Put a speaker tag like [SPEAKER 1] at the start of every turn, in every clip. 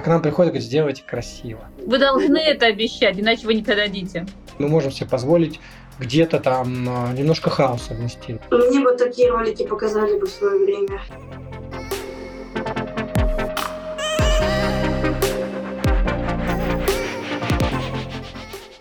[SPEAKER 1] А к нам приходят и говорят, сделайте красиво.
[SPEAKER 2] Вы должны это обещать, иначе вы не дадите.
[SPEAKER 1] Мы можем себе позволить где-то там а, немножко хаоса внести.
[SPEAKER 3] Мне бы такие ролики показали бы в свое время.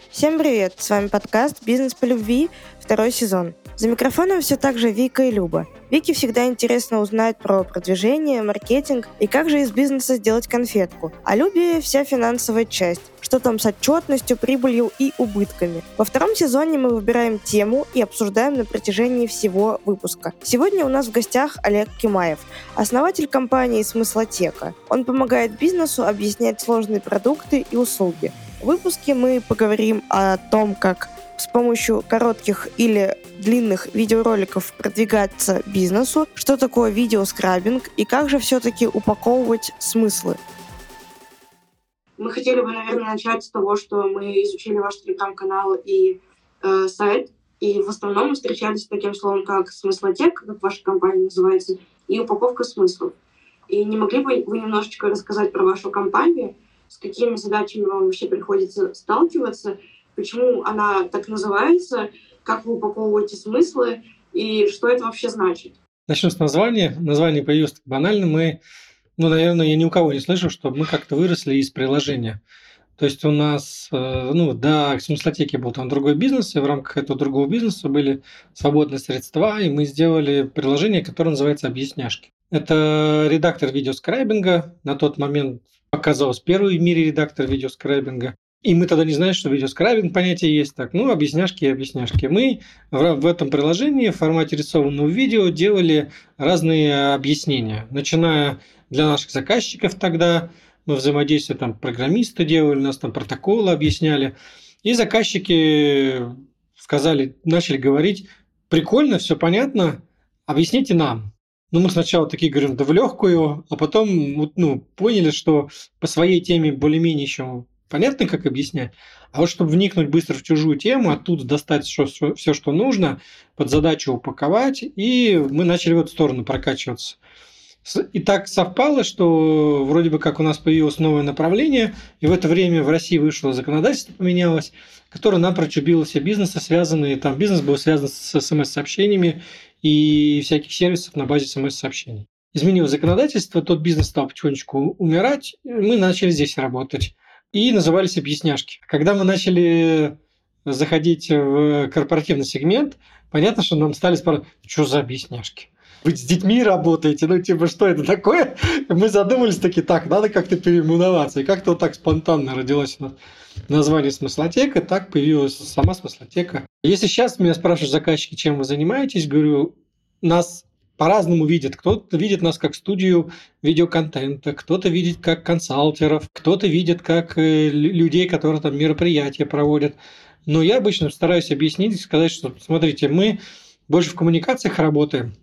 [SPEAKER 4] Всем привет! С вами подкаст «Бизнес по любви», второй сезон. За микрофоном все так же Вика и Люба. Вике всегда интересно узнать про продвижение, маркетинг и как же из бизнеса сделать конфетку. А Любе вся финансовая часть. Что там с отчетностью, прибылью и убытками. Во втором сезоне мы выбираем тему и обсуждаем на протяжении всего выпуска. Сегодня у нас в гостях Олег Кимаев, основатель компании «Смыслотека». Он помогает бизнесу объяснять сложные продукты и услуги. В выпуске мы поговорим о том, как с помощью коротких или длинных видеороликов продвигаться бизнесу, что такое видеоскрабинг и как же все-таки упаковывать смыслы.
[SPEAKER 3] Мы хотели бы, наверное, начать с того, что мы изучили ваш телеграм-канал и э, сайт, и в основном мы встречались с таким словом, как смыслотек, как ваша компания называется, и упаковка смыслов. И не могли бы вы немножечко рассказать про вашу компанию, с какими задачами вам вообще приходится сталкиваться, почему она так называется, как вы упаковываете смыслы и что это вообще значит.
[SPEAKER 1] Начнем с названия. Название появилось банально. Мы, ну, наверное, я ни у кого не слышу, что мы как-то выросли из приложения. То есть у нас, э, ну, до смыслотеки был там другой бизнес, и в рамках этого другого бизнеса были свободные средства, и мы сделали приложение, которое называется «Объясняшки». Это редактор видеоскрайбинга. На тот момент оказалось первый в мире редактор видеоскрайбинга. И мы тогда не знали, что видеоскрайбинг понятие есть так. Ну, объясняшки и объясняшки. Мы в, этом приложении в формате рисованного видео делали разные объяснения. Начиная для наших заказчиков тогда, мы взаимодействие там программисты делали, нас там протоколы объясняли. И заказчики сказали, начали говорить, прикольно, все понятно, объясните нам. Ну, мы сначала такие говорим, да в легкую, а потом ну, поняли, что по своей теме более-менее еще понятно, как объяснять. А вот чтобы вникнуть быстро в чужую тему, оттуда достать все, все, что нужно, под задачу упаковать, и мы начали в эту сторону прокачиваться. И так совпало, что вроде бы как у нас появилось новое направление, и в это время в России вышло законодательство, поменялось, которое напрочь убило все бизнесы, связанные, там бизнес был связан с смс-сообщениями и всяких сервисов на базе смс-сообщений. Изменилось законодательство, тот бизнес стал потихонечку умирать, мы начали здесь работать и назывались объясняшки. Когда мы начали заходить в корпоративный сегмент, понятно, что нам стали спрашивать, что за объясняшки? Вы с детьми работаете, ну типа что это такое? Мы задумались таки, так, надо как-то переименоваться. И как-то вот так спонтанно родилось у нас название смыслотека, так появилась сама смыслотека. Если сейчас меня спрашивают заказчики, чем вы занимаетесь, говорю, нас по-разному видят. Кто-то видит нас как студию видеоконтента, кто-то видит как консалтеров, кто-то видит как э, людей, которые там мероприятия проводят. Но я обычно стараюсь объяснить и сказать, что, смотрите, мы больше в коммуникациях работаем.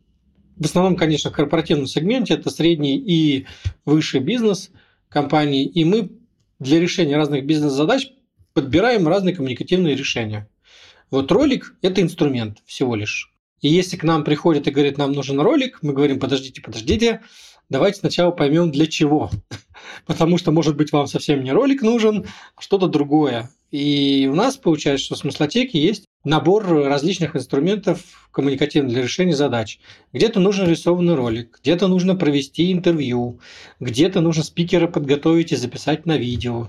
[SPEAKER 1] В основном, конечно, в корпоративном сегменте это средний и высший бизнес компании, и мы для решения разных бизнес-задач подбираем разные коммуникативные решения. Вот ролик – это инструмент всего лишь. И если к нам приходят и говорят, нам нужен ролик, мы говорим, подождите, подождите, давайте сначала поймем для чего. Потому что, может быть, вам совсем не ролик нужен, а что-то другое. И у нас получается, что в смыслотеке есть набор различных инструментов коммуникативных для решения задач. Где-то нужен рисованный ролик, где-то нужно провести интервью, где-то нужно спикера подготовить и записать на видео,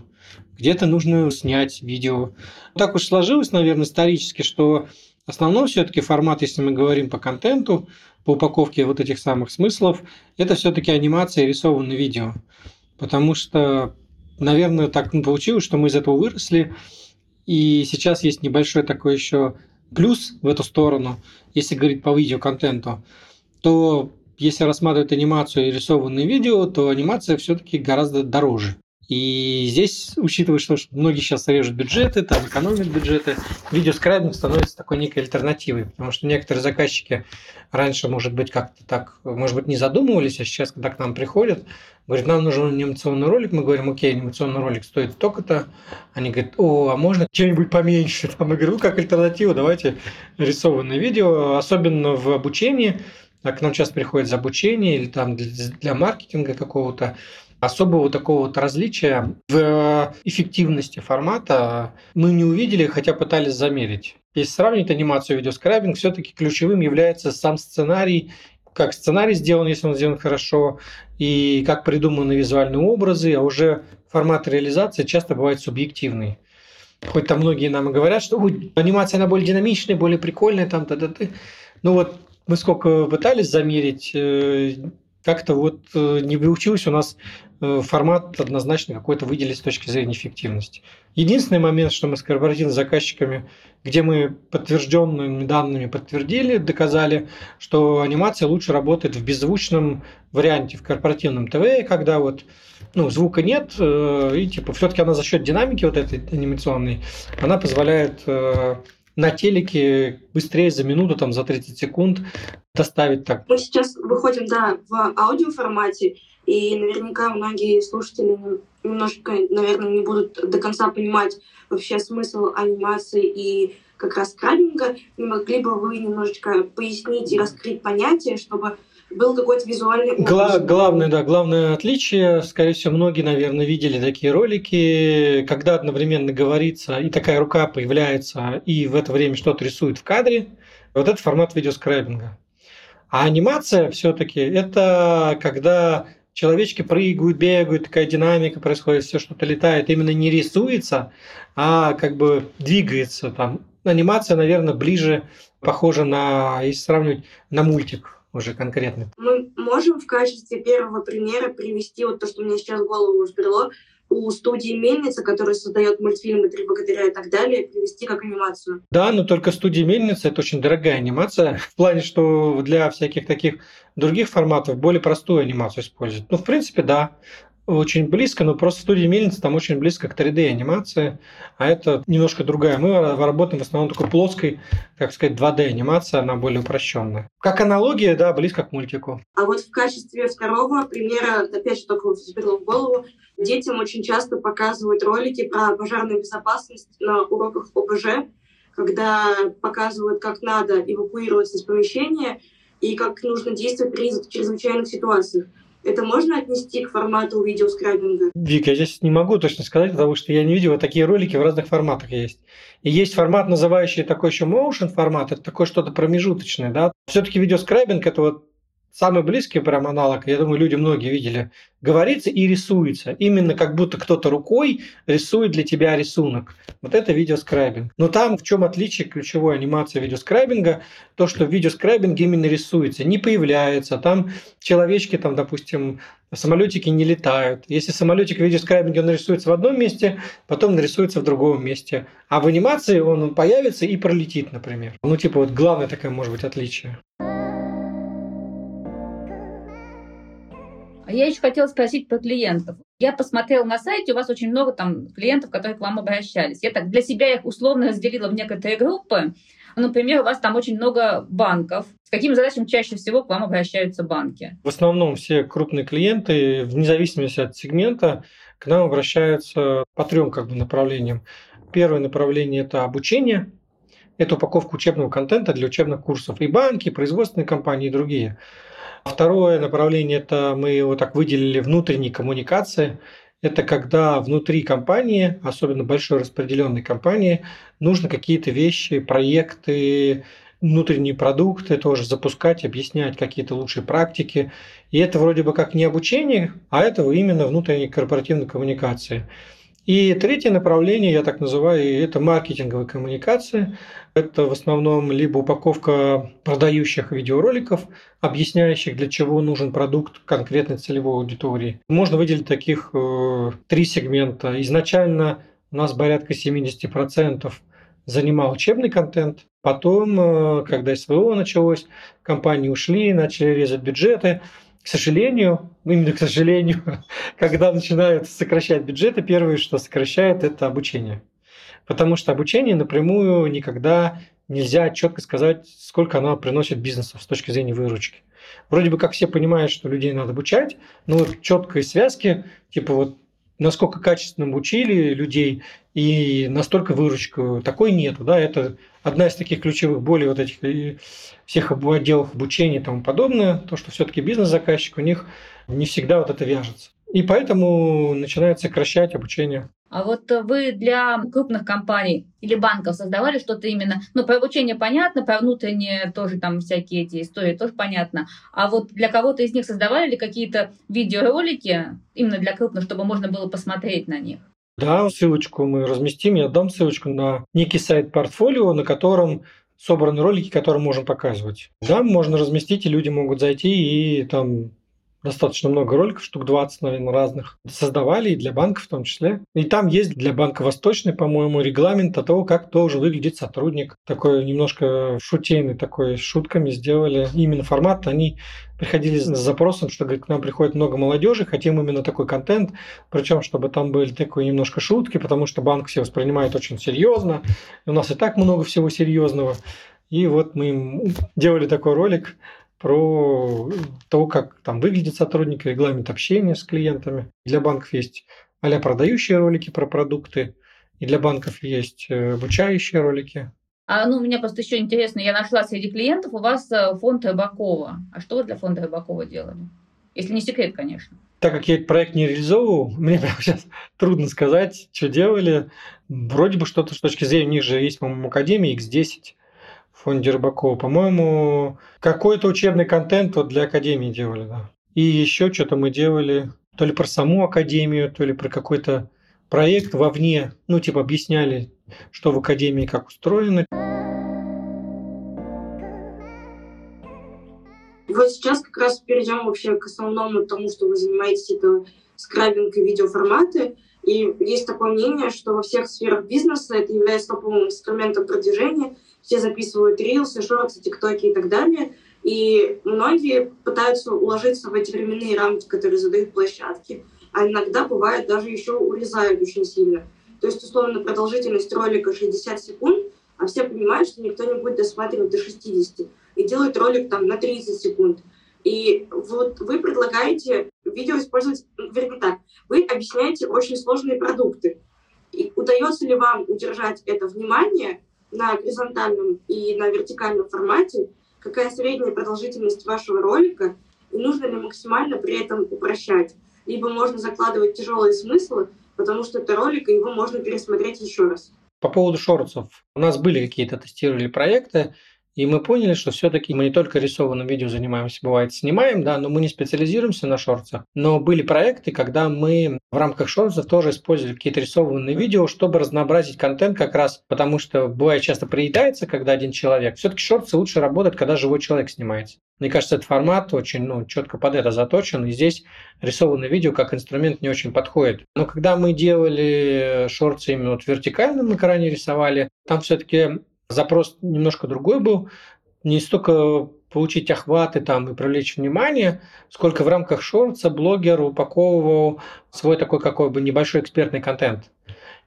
[SPEAKER 1] где-то нужно снять видео. Так уж сложилось, наверное, исторически, что Основной все-таки формат, если мы говорим по контенту, по упаковке вот этих самых смыслов, это все-таки анимация и рисованное видео. Потому что, наверное, так получилось, что мы из этого выросли. И сейчас есть небольшой такой еще плюс в эту сторону, если говорить по видеоконтенту, то если рассматривать анимацию и рисованное видео, то анимация все-таки гораздо дороже. И здесь, учитывая, что многие сейчас режут бюджеты, там экономят бюджеты, видеоскрайбинг становится такой некой альтернативой, потому что некоторые заказчики раньше, может быть, как-то так, может быть, не задумывались, а сейчас, когда к нам приходят, говорят, нам нужен анимационный ролик, мы говорим, окей, анимационный ролик стоит столько-то, они говорят, о, а можно что-нибудь поменьше? Там, я говорю, ну, как альтернатива, давайте рисованное видео, особенно в обучении, а к нам часто приходят за обучение или там для маркетинга какого-то, особого такого вот различия в эффективности формата мы не увидели, хотя пытались замерить. Если сравнить анимацию и видеоскрайбинг, все-таки ключевым является сам сценарий как сценарий сделан, если он сделан хорошо, и как придуманы визуальные образы, а уже формат реализации часто бывает субъективный. Хоть там многие нам и говорят, что анимация она более динамичная, более прикольная, там, да, да, да. Ну вот мы сколько пытались замерить, э, как-то вот э, не выучился у нас э, формат однозначно какой-то выделить с точки зрения эффективности. Единственный момент, что мы с корпоративными заказчиками, где мы подтвержденными данными подтвердили, доказали, что анимация лучше работает в беззвучном варианте, в корпоративном ТВ, когда вот ну, звука нет, э, и типа все-таки она за счет динамики вот этой анимационной, она позволяет на телеке быстрее за минуту, там, за 30 секунд доставить так.
[SPEAKER 3] Мы сейчас выходим, да, в аудиоформате, и наверняка многие слушатели немножко, наверное, не будут до конца понимать вообще смысл анимации и как раз крабинга. Не могли бы вы немножечко пояснить и раскрыть понятие, чтобы был какой-то визуальный образ.
[SPEAKER 1] Гла- главное, да, главное отличие, скорее всего, многие, наверное, видели такие ролики, когда одновременно говорится, и такая рука появляется, и в это время что-то рисует в кадре. Вот это формат видеоскрайбинга. А анимация все-таки это когда человечки прыгают, бегают, такая динамика происходит, все что-то летает, именно не рисуется, а как бы двигается там. Анимация, наверное, ближе похожа на, если сравнивать, на мультик уже конкретно?
[SPEAKER 3] Мы можем в качестве первого примера привести вот то, что мне сейчас в голову взбрело, у студии Мельница, которая создает мультфильмы «Три богатыря» и так далее, привести как анимацию.
[SPEAKER 1] Да, но только студия Мельница – это очень дорогая анимация, в плане, что для всяких таких других форматов более простую анимацию используют. Ну, в принципе, да очень близко, но просто студия Мельница там очень близко к 3D-анимации, а это немножко другая. Мы работаем в основном такой плоской, как сказать, 2D-анимация, она более упрощенная. Как аналогия, да, близко к мультику.
[SPEAKER 3] А вот в качестве второго примера, опять же, только взбрело в голову, детям очень часто показывают ролики про пожарную безопасность на уроках ОБЖ, когда показывают, как надо эвакуироваться из помещения и как нужно действовать при чрезвычайных ситуациях. Это можно отнести к формату видеоскрайбинга?
[SPEAKER 1] Вик, я здесь не могу точно сказать, потому что я не видел, такие ролики в разных форматах есть. И есть формат, называющий такой еще motion формат, это такое что-то промежуточное, да. Все-таки видеоскрайбинг это вот самый близкий прям аналог, я думаю, люди многие видели, говорится и рисуется. Именно как будто кто-то рукой рисует для тебя рисунок. Вот это видеоскрайбинг. Но там в чем отличие ключевой анимации видеоскрайбинга? То, что в видеоскрайбинге именно рисуется, не появляется. Там человечки, там, допустим, самолетики не летают. Если самолетик в видеоскрайбинге он нарисуется в одном месте, потом нарисуется в другом месте. А в анимации он появится и пролетит, например. Ну, типа, вот главное такое может быть отличие.
[SPEAKER 2] Я еще хотела спросить про клиентов. Я посмотрела на сайте, у вас очень много там клиентов, которые к вам обращались. Я так для себя их условно разделила в некоторые группы. Например, у вас там очень много банков. С какими задачами чаще всего к вам обращаются банки?
[SPEAKER 1] В основном все крупные клиенты, вне зависимости от сегмента, к нам обращаются по трем как бы, направлениям. Первое направление – это обучение, это упаковка учебного контента для учебных курсов. И банки, и производственные компании, и другие. Второе направление – это мы его так выделили внутренней коммуникации. Это когда внутри компании, особенно большой распределенной компании, нужно какие-то вещи, проекты, внутренние продукты тоже запускать, объяснять какие-то лучшие практики. И это вроде бы как не обучение, а это именно внутренней корпоративной коммуникации. И третье направление, я так называю, это маркетинговая коммуникация. Это в основном либо упаковка продающих видеороликов, объясняющих, для чего нужен продукт конкретной целевой аудитории. Можно выделить таких э, три сегмента. Изначально у нас порядка 70% занимал учебный контент. Потом, э, когда СВО началось, компании ушли, начали резать бюджеты – к сожалению, ну, именно к сожалению, когда начинают сокращать бюджеты, первое, что сокращает, это обучение. Потому что обучение напрямую никогда нельзя четко сказать, сколько оно приносит бизнесу с точки зрения выручки. Вроде бы как все понимают, что людей надо обучать, но вот четкой связки, типа вот насколько качественно обучили людей и настолько выручку, такой нету. Да? Это одна из таких ключевых болей вот этих э, всех отделов обучения и тому подобное, то, что все-таки бизнес-заказчик, у них не всегда вот это вяжется. И поэтому начинают сокращать обучение.
[SPEAKER 2] А вот вы для крупных компаний или банков создавали что-то именно, ну, про обучение понятно, про внутренние тоже там всякие эти истории тоже понятно. А вот для кого-то из них создавали ли какие-то видеоролики именно для крупных, чтобы можно было посмотреть на них?
[SPEAKER 1] Да, ссылочку мы разместим. Я дам ссылочку на некий сайт портфолио, на котором собраны ролики, которые можем показывать. Да, можно разместить, и люди могут зайти и там достаточно много роликов, штук 20, наверное, разных. Создавали и для банков в том числе. И там есть для Банка Восточный, по-моему, регламент того, как должен выглядеть сотрудник. Такой немножко шутейный такой, шутками сделали. Именно формат они приходили с запросом, что говорит, к нам приходит много молодежи, хотим именно такой контент, причем чтобы там были такие немножко шутки, потому что банк все воспринимает очень серьезно. У нас и так много всего серьезного. И вот мы им делали такой ролик, про то, как там выглядит сотрудник, регламент общения с клиентами. Для банков есть а продающие ролики про продукты, и для банков есть э, обучающие ролики.
[SPEAKER 2] А, ну, меня просто еще интересно, я нашла среди клиентов у вас э, фонд Рыбакова. А что вы для фонда Рыбакова делали? Если не секрет, конечно.
[SPEAKER 1] Так как я этот проект не реализовывал, мне прямо сейчас трудно сказать, что делали. Вроде бы что-то с точки зрения, у них же есть, по-моему, Академия X10, фонде Рыбакова. По-моему, какой-то учебный контент вот для Академии делали, да. И еще что-то мы делали то ли про саму Академию, то ли про какой-то проект вовне, ну, типа объясняли, что в Академии как устроено.
[SPEAKER 3] Вот сейчас как раз перейдем вообще к основному тому, что вы занимаетесь, это скрабинг и видеоформаты. И есть такое мнение, что во всех сферах бизнеса это является топовым инструментом продвижения – все записывают рилсы, шорты, тиктоки и так далее. И многие пытаются уложиться в эти временные рамки, которые задают площадки. А иногда бывает даже еще урезают очень сильно. То есть, условно, продолжительность ролика 60 секунд, а все понимают, что никто не будет досматривать до 60. И делают ролик там на 30 секунд. И вот вы предлагаете видео использовать, вернее так, вы объясняете очень сложные продукты. И удается ли вам удержать это внимание на горизонтальном и на вертикальном формате, какая средняя продолжительность вашего ролика, и нужно ли максимально при этом упрощать. Либо можно закладывать тяжелые смыслы, потому что это ролик, и его можно пересмотреть еще раз.
[SPEAKER 1] По поводу шорцев. У нас были какие-то тестировали проекты, и мы поняли, что все-таки мы не только рисованным видео занимаемся, бывает, снимаем, да, но мы не специализируемся на шорцах. Но были проекты, когда мы в рамках шорцев тоже использовали какие-то рисованные видео, чтобы разнообразить контент как раз, потому что бывает часто приедается, когда один человек. Все-таки шорцы лучше работают, когда живой человек снимается. Мне кажется, этот формат очень ну, четко под это заточен, и здесь рисованное видео как инструмент не очень подходит. Но когда мы делали шорты именно вот в вертикальном экране рисовали, там все-таки Запрос немножко другой был. Не столько получить охваты там и привлечь внимание, сколько в рамках шорца блогер упаковывал свой такой какой бы небольшой экспертный контент.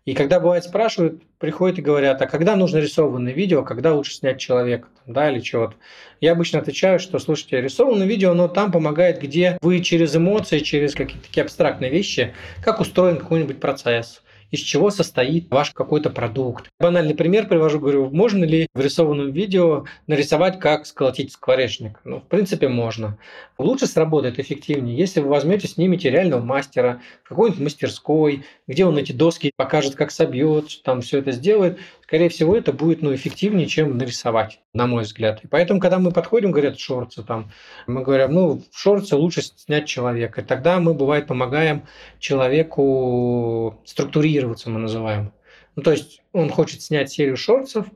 [SPEAKER 1] И когда бывает спрашивают, приходят и говорят, а когда нужно рисованное видео, когда лучше снять человека, да, или чего-то. Я обычно отвечаю, что, слушайте, рисованное видео, оно там помогает, где вы через эмоции, через какие-то такие абстрактные вещи, как устроен какой-нибудь процесс, из чего состоит ваш какой-то продукт. Банальный пример привожу, говорю, можно ли в рисованном видео нарисовать, как сколотить скворечник? Ну, в принципе, можно. Лучше сработает эффективнее, если вы возьмете, снимете реального мастера в какой-нибудь мастерской, где он эти доски покажет, как собьет, там все это сделает. Скорее всего, это будет ну, эффективнее, чем нарисовать, на мой взгляд. И поэтому, когда мы подходим, говорят, шорцы там, мы говорим, ну, в шорце лучше снять человека. И тогда мы, бывает, помогаем человеку структурироваться, мы называем. Ну, то есть он хочет снять серию шорцев,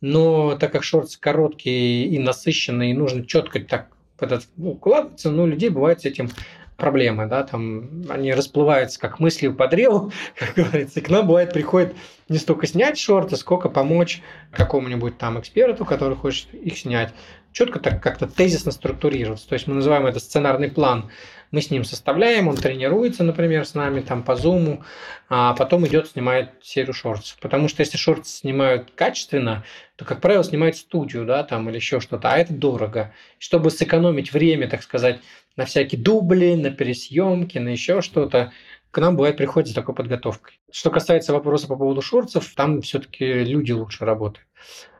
[SPEAKER 1] но так как шорты короткие и насыщенные, и нужно четко так этот, ну, укладываться, но у людей бывает с этим проблемы, да, там они расплываются как мысли по древу, как говорится. И к нам бывает приходит не столько снять шорты, сколько помочь какому-нибудь там эксперту, который хочет их снять, четко так как-то тезисно структурироваться. То есть мы называем это сценарный план. Мы с ним составляем, он тренируется, например, с нами там по зуму, а потом идет снимает серию шортов. Потому что если шорты снимают качественно, то, как правило, снимают студию, да, там или еще что-то, а это дорого. Чтобы сэкономить время, так сказать, на всякие дубли, на пересъемки, на еще что-то, нам бывает приходит с такой подготовкой. Что касается вопроса по поводу шорцев, там все-таки люди лучше работают.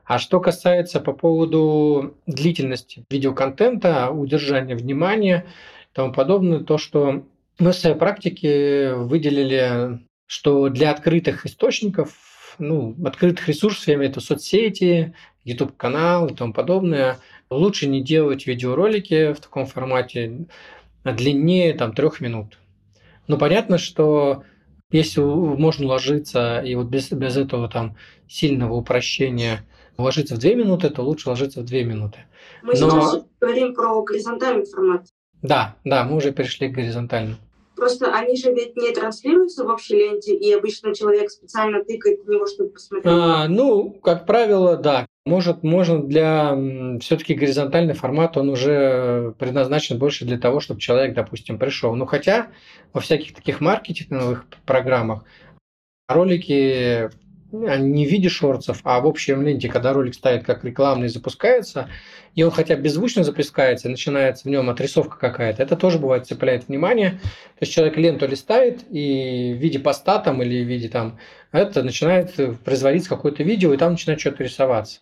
[SPEAKER 1] А что касается по поводу длительности видеоконтента, удержания внимания и тому подобное, то, что Мы в своей практике выделили, что для открытых источников, ну, открытых ресурсов, я имею в виду соцсети, YouTube-канал и тому подобное, лучше не делать видеоролики в таком формате длиннее там, трех минут. Но понятно, что если можно ложиться и вот без, без этого там сильного упрощения ложиться в две минуты, то лучше ложиться в две минуты.
[SPEAKER 3] Мы Но... сейчас говорим про горизонтальный формат.
[SPEAKER 1] Да, да, мы уже перешли к горизонтальному.
[SPEAKER 3] Просто они же ведь не транслируются в общей ленте, и обычно человек специально тыкает в него, чтобы посмотреть.
[SPEAKER 1] А, ну, как правило, да. Может, можно для все-таки горизонтальный формат, он уже предназначен больше для того, чтобы человек, допустим, пришел. Ну, хотя во всяких таких маркетинговых программах ролики не в виде шорцев, а в общем ленте, когда ролик ставит как рекламный, запускается, и он хотя беззвучно запускается, начинается в нем отрисовка какая-то, это тоже бывает цепляет внимание. То есть человек ленту листает, и в виде поста там или в виде там, это начинает производиться какое-то видео, и там начинает что-то рисоваться.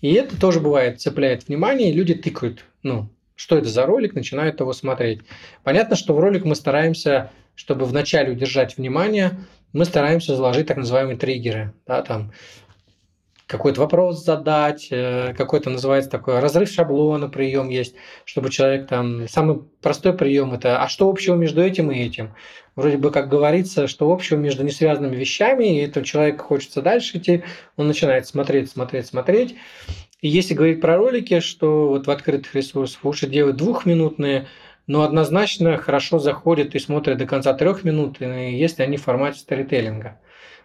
[SPEAKER 1] И это тоже бывает цепляет внимание, и люди тыкают, ну, что это за ролик, начинают его смотреть. Понятно, что в ролик мы стараемся, чтобы вначале удержать внимание, мы стараемся заложить так называемые триггеры. Да, там, какой-то вопрос задать, э, какой-то называется такой разрыв шаблона прием есть, чтобы человек там... Самый простой прием это «а что общего между этим и этим?» Вроде бы как говорится, что общего между несвязанными вещами, и это человек хочется дальше идти, он начинает смотреть, смотреть, смотреть. И если говорить про ролики, что вот в открытых ресурсах лучше делать двухминутные, но однозначно хорошо заходят и смотрят до конца трех минут, если они в формате сторителлинга.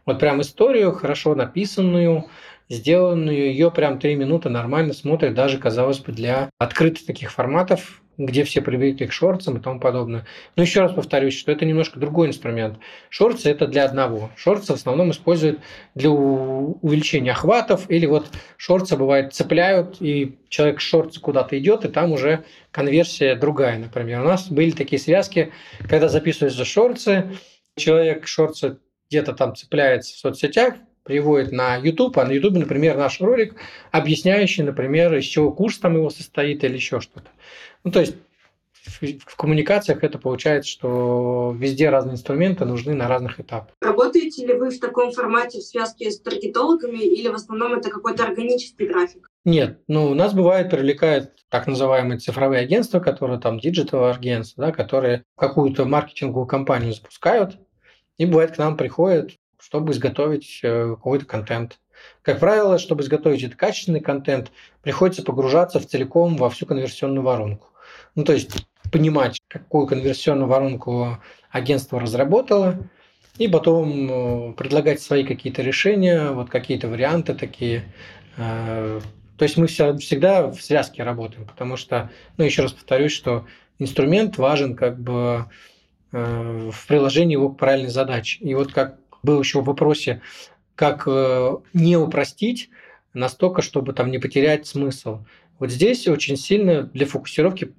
[SPEAKER 1] Вот прям историю, хорошо написанную, сделанную, ее прям три минуты нормально смотрят, даже, казалось бы, для открытых таких форматов, где все привыкли к шорцам и тому подобное. Но еще раз повторюсь, что это немножко другой инструмент. Шорцы это для одного. Шорцы в основном используют для увеличения охватов, или вот шорцы бывает цепляют, и человек шорцы куда-то идет, и там уже конверсия другая, например. У нас были такие связки, когда записываются шорцы, человек шорцы где-то там цепляется в соцсетях, приводит на YouTube, а на YouTube, например, наш ролик, объясняющий, например, из чего курс там его состоит или еще что-то. Ну, то есть в коммуникациях это получается, что везде разные инструменты нужны на разных этапах.
[SPEAKER 3] Работаете ли вы в таком формате в связке с таргетологами или в основном это какой-то органический трафик?
[SPEAKER 1] Нет, ну у нас бывает привлекают так называемые цифровые агентства, которые там digital агентства, да, которые какую-то маркетинговую кампанию запускают, и бывает к нам приходят, чтобы изготовить э, какой-то контент. Как правило, чтобы изготовить этот качественный контент, приходится погружаться в целиком во всю конверсионную воронку. Ну, то есть понимать, какую конверсионную воронку агентство разработало, и потом э, предлагать свои какие-то решения, вот какие-то варианты такие. Э, то есть мы всегда в связке работаем, потому что, ну, еще раз повторюсь, что инструмент важен как бы э, в приложении его к правильной задаче. И вот как был еще в вопросе, как не упростить настолько, чтобы там не потерять смысл. Вот здесь очень сильно для фокусировки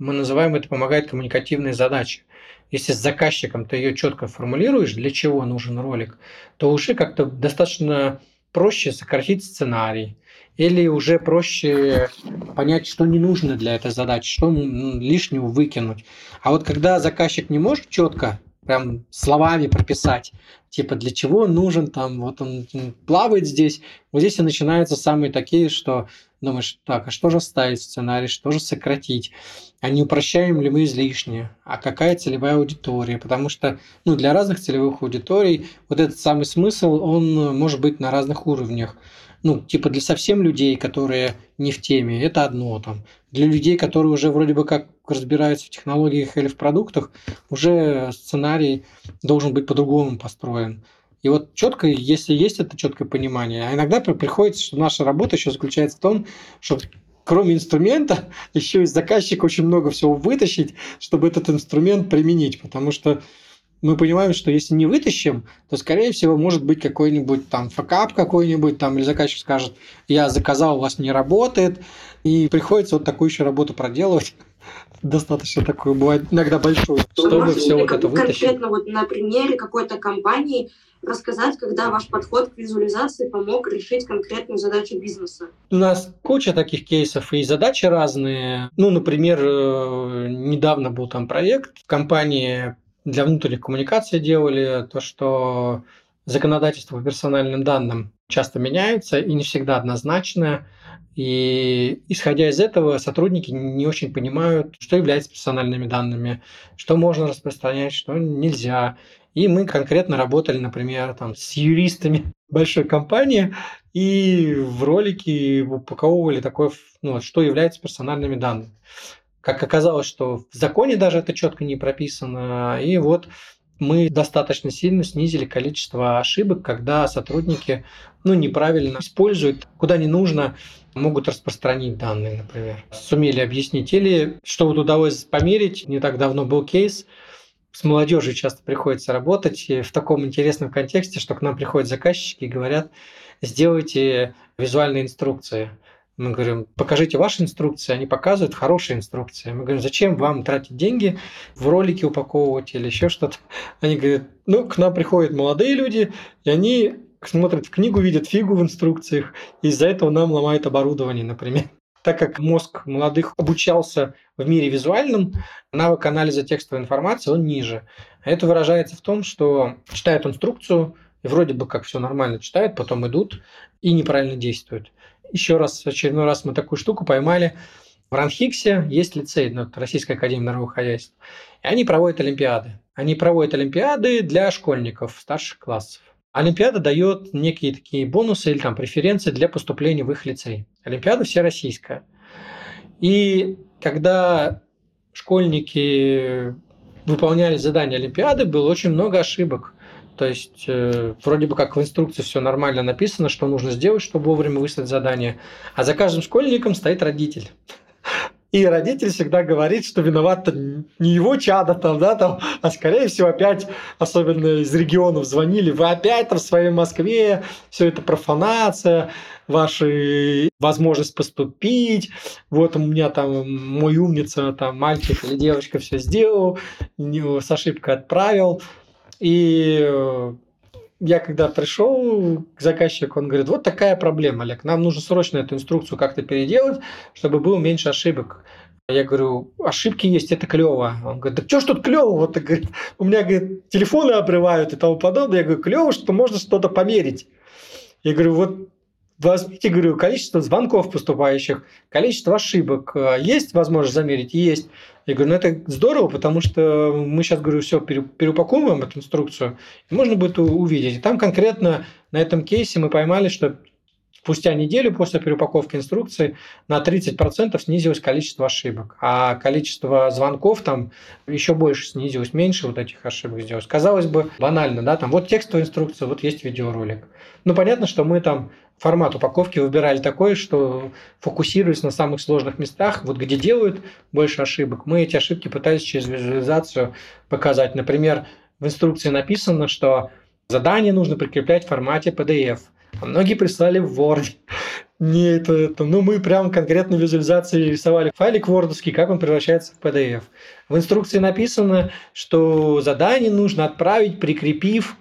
[SPEAKER 1] мы называем это помогает коммуникативные задачи. Если с заказчиком ты ее четко формулируешь, для чего нужен ролик, то уже как-то достаточно проще сократить сценарий, или уже проще понять, что не нужно для этой задачи, что лишнего выкинуть. А вот когда заказчик не может четко прям словами прописать, типа для чего нужен, там вот он плавает здесь, вот здесь и начинаются самые такие, что думаешь, так, а что же ставить в сценарий, что же сократить, а не упрощаем ли мы излишне, а какая целевая аудитория, потому что ну, для разных целевых аудиторий вот этот самый смысл, он может быть на разных уровнях. Ну, типа для совсем людей, которые не в теме, это одно там. Для людей, которые уже вроде бы как разбираются в технологиях или в продуктах, уже сценарий должен быть по-другому построен. И вот четко, если есть это четкое понимание, а иногда приходится, что наша работа еще заключается в том, что кроме инструмента, еще из заказчика очень много всего вытащить, чтобы этот инструмент применить. Потому что мы понимаем, что если не вытащим, то, скорее всего, может быть какой-нибудь там факап какой-нибудь, там, или заказчик скажет, я заказал, у вас не работает, и приходится вот такую еще работу проделывать достаточно такое бывает иногда большое,
[SPEAKER 3] чтобы все вот это вытащить. Конкретно вот на примере какой-то компании рассказать, когда ваш подход к визуализации помог решить конкретную задачу бизнеса?
[SPEAKER 1] У нас куча таких кейсов и задачи разные. Ну, например, э, недавно был там проект в компании для внутренних коммуникаций делали, то, что законодательство по персональным данным часто меняется и не всегда однозначное. И исходя из этого, сотрудники не очень понимают, что является персональными данными, что можно распространять, что нельзя. И мы конкретно работали, например, там, с юристами большой компании и в ролике упаковывали такое, ну, что является персональными данными. Как оказалось, что в законе даже это четко не прописано. И вот мы достаточно сильно снизили количество ошибок, когда сотрудники ну, неправильно используют, куда не нужно, могут распространить данные, например. Сумели объяснить. Или что вот удалось померить, не так давно был кейс, с молодежью часто приходится работать в таком интересном контексте, что к нам приходят заказчики и говорят, сделайте визуальные инструкции. Мы говорим, покажите ваши инструкции, они показывают хорошие инструкции. Мы говорим, зачем вам тратить деньги в ролики упаковывать или еще что-то. Они говорят, ну, к нам приходят молодые люди, и они смотрят в книгу, видят фигу в инструкциях, и из-за этого нам ломают оборудование, например. Так как мозг молодых обучался в мире визуальном, навык анализа текстовой информации, он ниже. Это выражается в том, что читают инструкцию, и вроде бы как все нормально читают, потом идут и неправильно действуют. Еще раз, в очередной раз мы такую штуку поймали. В Ранхиксе есть лицей, ну, Российская Академия Мирового Хозяйства. И они проводят олимпиады. Они проводят олимпиады для школьников старших классов. Олимпиада дает некие такие бонусы или там преференции для поступления в их лицей. Олимпиада всероссийская. И когда школьники выполняли задания Олимпиады, было очень много ошибок. То есть, э, вроде бы как в инструкции все нормально написано, что нужно сделать, чтобы вовремя выслать задание. А за каждым школьником стоит родитель. И родитель всегда говорит, что виноват не его чадо там, да, там, а скорее всего опять, особенно из регионов звонили, вы опять там в своей Москве, все это профанация, ваша возможность поступить, вот у меня там мой умница, там мальчик или девочка все сделал, с ошибкой отправил, и я когда пришел к заказчику, он говорит, вот такая проблема, Олег, нам нужно срочно эту инструкцию как-то переделать, чтобы было меньше ошибок. Я говорю, ошибки есть, это клево. Он говорит, да что ж тут клево? Вот, говорит, у меня говорит, телефоны обрывают и тому подобное. Я говорю, клево, что можно что-то померить. Я говорю, вот возьмите, говорю, количество звонков поступающих, количество ошибок. Есть возможность замерить? Есть. Я говорю, ну это здорово, потому что мы сейчас, говорю, все переупаковываем эту инструкцию, и можно будет увидеть. И там конкретно на этом кейсе мы поймали, что спустя неделю после переупаковки инструкции на 30% снизилось количество ошибок, а количество звонков там еще больше снизилось, меньше вот этих ошибок сделалось. Казалось бы, банально, да, там вот текстовая инструкция, вот есть видеоролик. Ну, понятно, что мы там формат упаковки выбирали такой, что фокусируясь на самых сложных местах, вот где делают больше ошибок, мы эти ошибки пытались через визуализацию показать. Например, в инструкции написано, что задание нужно прикреплять в формате PDF. А многие прислали в Word. Не это, это, ну мы прям конкретно визуализации рисовали файлик вордовский, как он превращается в PDF. В инструкции написано, что задание нужно отправить, прикрепив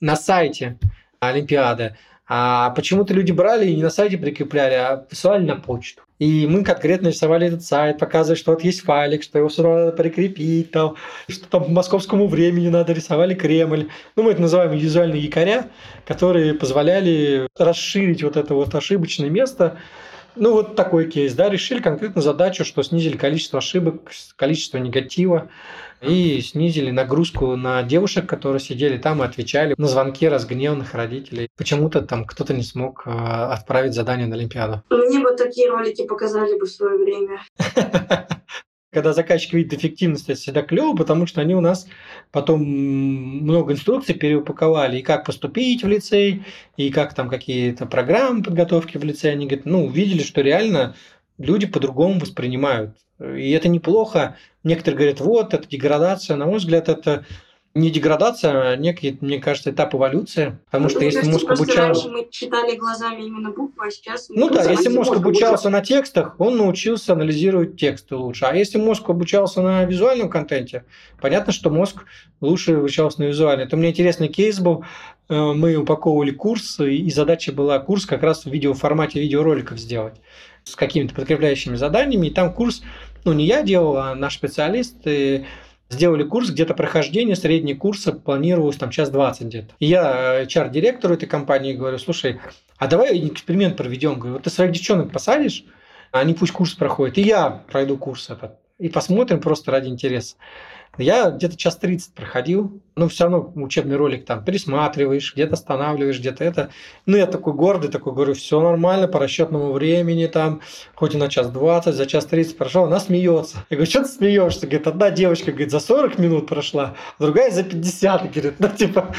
[SPEAKER 1] на сайте Олимпиады. А почему-то люди брали и не на сайте прикрепляли, а присылали на почту. И мы конкретно рисовали этот сайт, показывали, что вот есть файлик, что его сюда надо прикрепить, там, что там по московскому времени надо, рисовали Кремль. Ну, мы это называем визуальные якоря, которые позволяли расширить вот это вот ошибочное место ну, вот такой кейс, да, решили конкретно задачу, что снизили количество ошибок, количество негатива и снизили нагрузку на девушек, которые сидели там и отвечали на звонки разгневанных родителей. Почему-то там кто-то не смог э, отправить задание на Олимпиаду.
[SPEAKER 3] Мне бы такие ролики показали бы в свое время.
[SPEAKER 1] Когда заказчик видит эффективность, это всегда клево, потому что они у нас потом много инструкций переупаковали, и как поступить в лицей, и как там какие-то программы подготовки в лицей. Они говорят, ну, увидели, что реально люди по-другому воспринимают. И это неплохо. Некоторые говорят, вот, это деградация. На мой взгляд, это не деградация, а некий, мне кажется, этап эволюции. Потому ну, что если мозг обучался...
[SPEAKER 3] мы читали глазами именно буквы, а сейчас...
[SPEAKER 1] Ну да, если мозг обучался на текстах, он научился анализировать тексты лучше. А если мозг обучался на визуальном контенте, понятно, что мозг лучше обучался на визуальном. Это у меня интересный кейс был. Э, мы упаковывали курс, и задача была курс как раз в видеоформате видеороликов сделать с какими-то подкрепляющими заданиями. И там курс, ну не я делал, а наш специалист, и сделали курс, где-то прохождение, средний курса планировалось там час 20 где-то. И я HR-директору этой компании говорю, слушай, а давай эксперимент проведем. Говорю, вот ты своих девчонок посадишь, они пусть курс проходят, и я пройду курс этот. И посмотрим просто ради интереса. Я где-то час 30 проходил, но все равно учебный ролик там пересматриваешь, где-то останавливаешь, где-то это. Ну, я такой гордый, такой говорю, все нормально, по расчетному времени там, хоть и на час 20, за час 30 прошел, она смеется. Я говорю, что ты смеешься? Говорит, одна девочка, говорит, за 40 минут прошла, другая за 50. Говорит, ну, типа,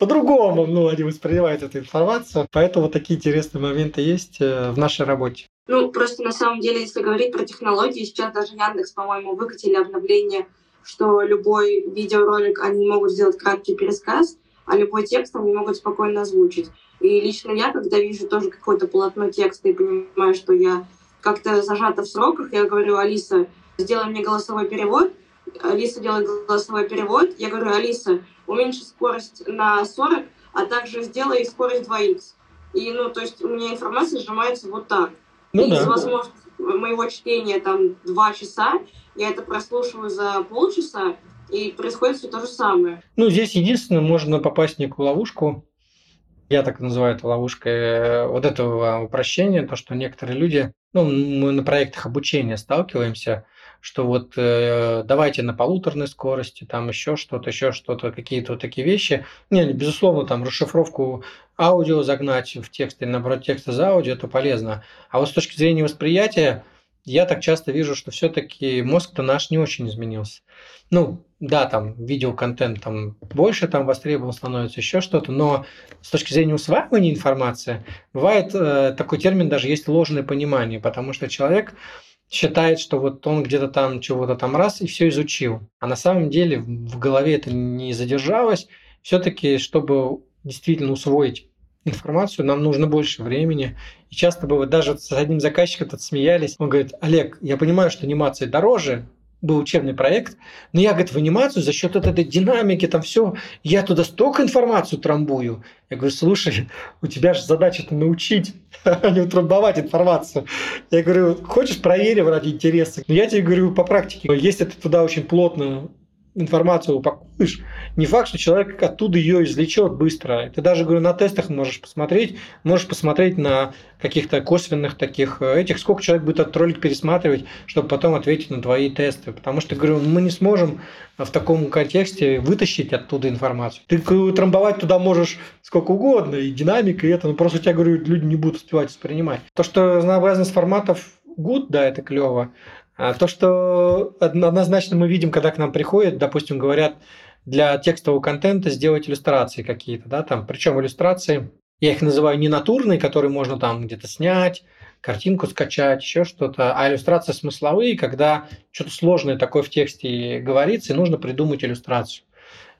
[SPEAKER 1] по-другому, ну, они воспринимают эту информацию. Поэтому такие интересные моменты есть э, в нашей работе.
[SPEAKER 3] Ну, просто на самом деле, если говорить про технологии, сейчас даже Яндекс, по-моему, выкатили обновление что любой видеоролик они могут сделать краткий пересказ, а любой текст они могут спокойно озвучить. И лично я, когда вижу тоже какое-то полотно текста и понимаю, что я как-то зажата в сроках, я говорю, Алиса, сделай мне голосовой перевод. Алиса делает голосовой перевод. Я говорю, Алиса, уменьши скорость на 40, а также сделай скорость 2х. И, ну, то есть у меня информация сжимается вот так. Ну, и да. из возможности моего чтения там два часа, я это прослушиваю за полчаса, и происходит все то же самое.
[SPEAKER 1] Ну, здесь единственное, можно попасть в некую ловушку. Я так называю это ловушкой э, вот этого упрощения, то, что некоторые люди, ну, мы на проектах обучения сталкиваемся, что вот э, давайте на полуторной скорости, там еще что-то, еще что-то, какие-то вот такие вещи. Не, безусловно, там расшифровку аудио загнать в текст или наоборот текста за аудио, это полезно. А вот с точки зрения восприятия, я так часто вижу, что все-таки мозг-то наш не очень изменился. Ну, да, там видеоконтент там больше там востребован становится, еще что-то, но с точки зрения усваивания информации, бывает э, такой термин даже есть ложное понимание, потому что человек считает, что вот он где-то там чего-то там раз и все изучил. А на самом деле в голове это не задержалось. Все-таки, чтобы действительно усвоить информацию, нам нужно больше времени. И часто бывает, даже с одним заказчиком тут смеялись, он говорит, Олег, я понимаю, что анимация дороже, был учебный проект, но я, говорит, в анимацию за счет этой динамики, там все, я туда столько информацию трамбую. Я говорю, слушай, у тебя же задача-то научить, а не утрамбовать информацию. Я говорю, хочешь, проверим ради интереса. Но я тебе говорю по практике, если ты туда очень плотно информацию упакуешь, не факт, что человек оттуда ее извлечет быстро. Ты даже, говорю, на тестах можешь посмотреть, можешь посмотреть на каких-то косвенных таких э, этих, сколько человек будет этот ролик пересматривать, чтобы потом ответить на твои тесты. Потому что, говорю, мы не сможем в таком контексте вытащить оттуда информацию. Ты трамбовать туда можешь сколько угодно, и динамика, и это, но просто у тебя, говорю, люди не будут успевать воспринимать. То, что разнообразность форматов good, да, это клево. А то, что однозначно мы видим, когда к нам приходят, допустим, говорят, для текстового контента сделать иллюстрации какие-то, да, там, причем иллюстрации, я их называю не натурные, которые можно там где-то снять, картинку скачать, еще что-то, а иллюстрации смысловые, когда что-то сложное такое в тексте говорится, и нужно придумать иллюстрацию.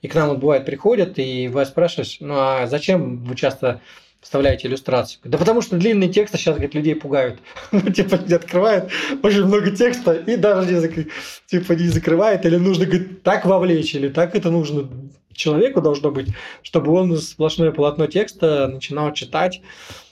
[SPEAKER 1] И к нам вот бывает приходят, и вы спрашиваешь, ну а зачем вы часто вставляете иллюстрацию. Да потому что длинные тексты сейчас, говорит, людей пугают. Ну, типа, не открывают очень много текста и даже не, типа, не закрывает. Или нужно, говорит, так вовлечь, или так это нужно человеку должно быть, чтобы он сплошное полотно текста начинал читать.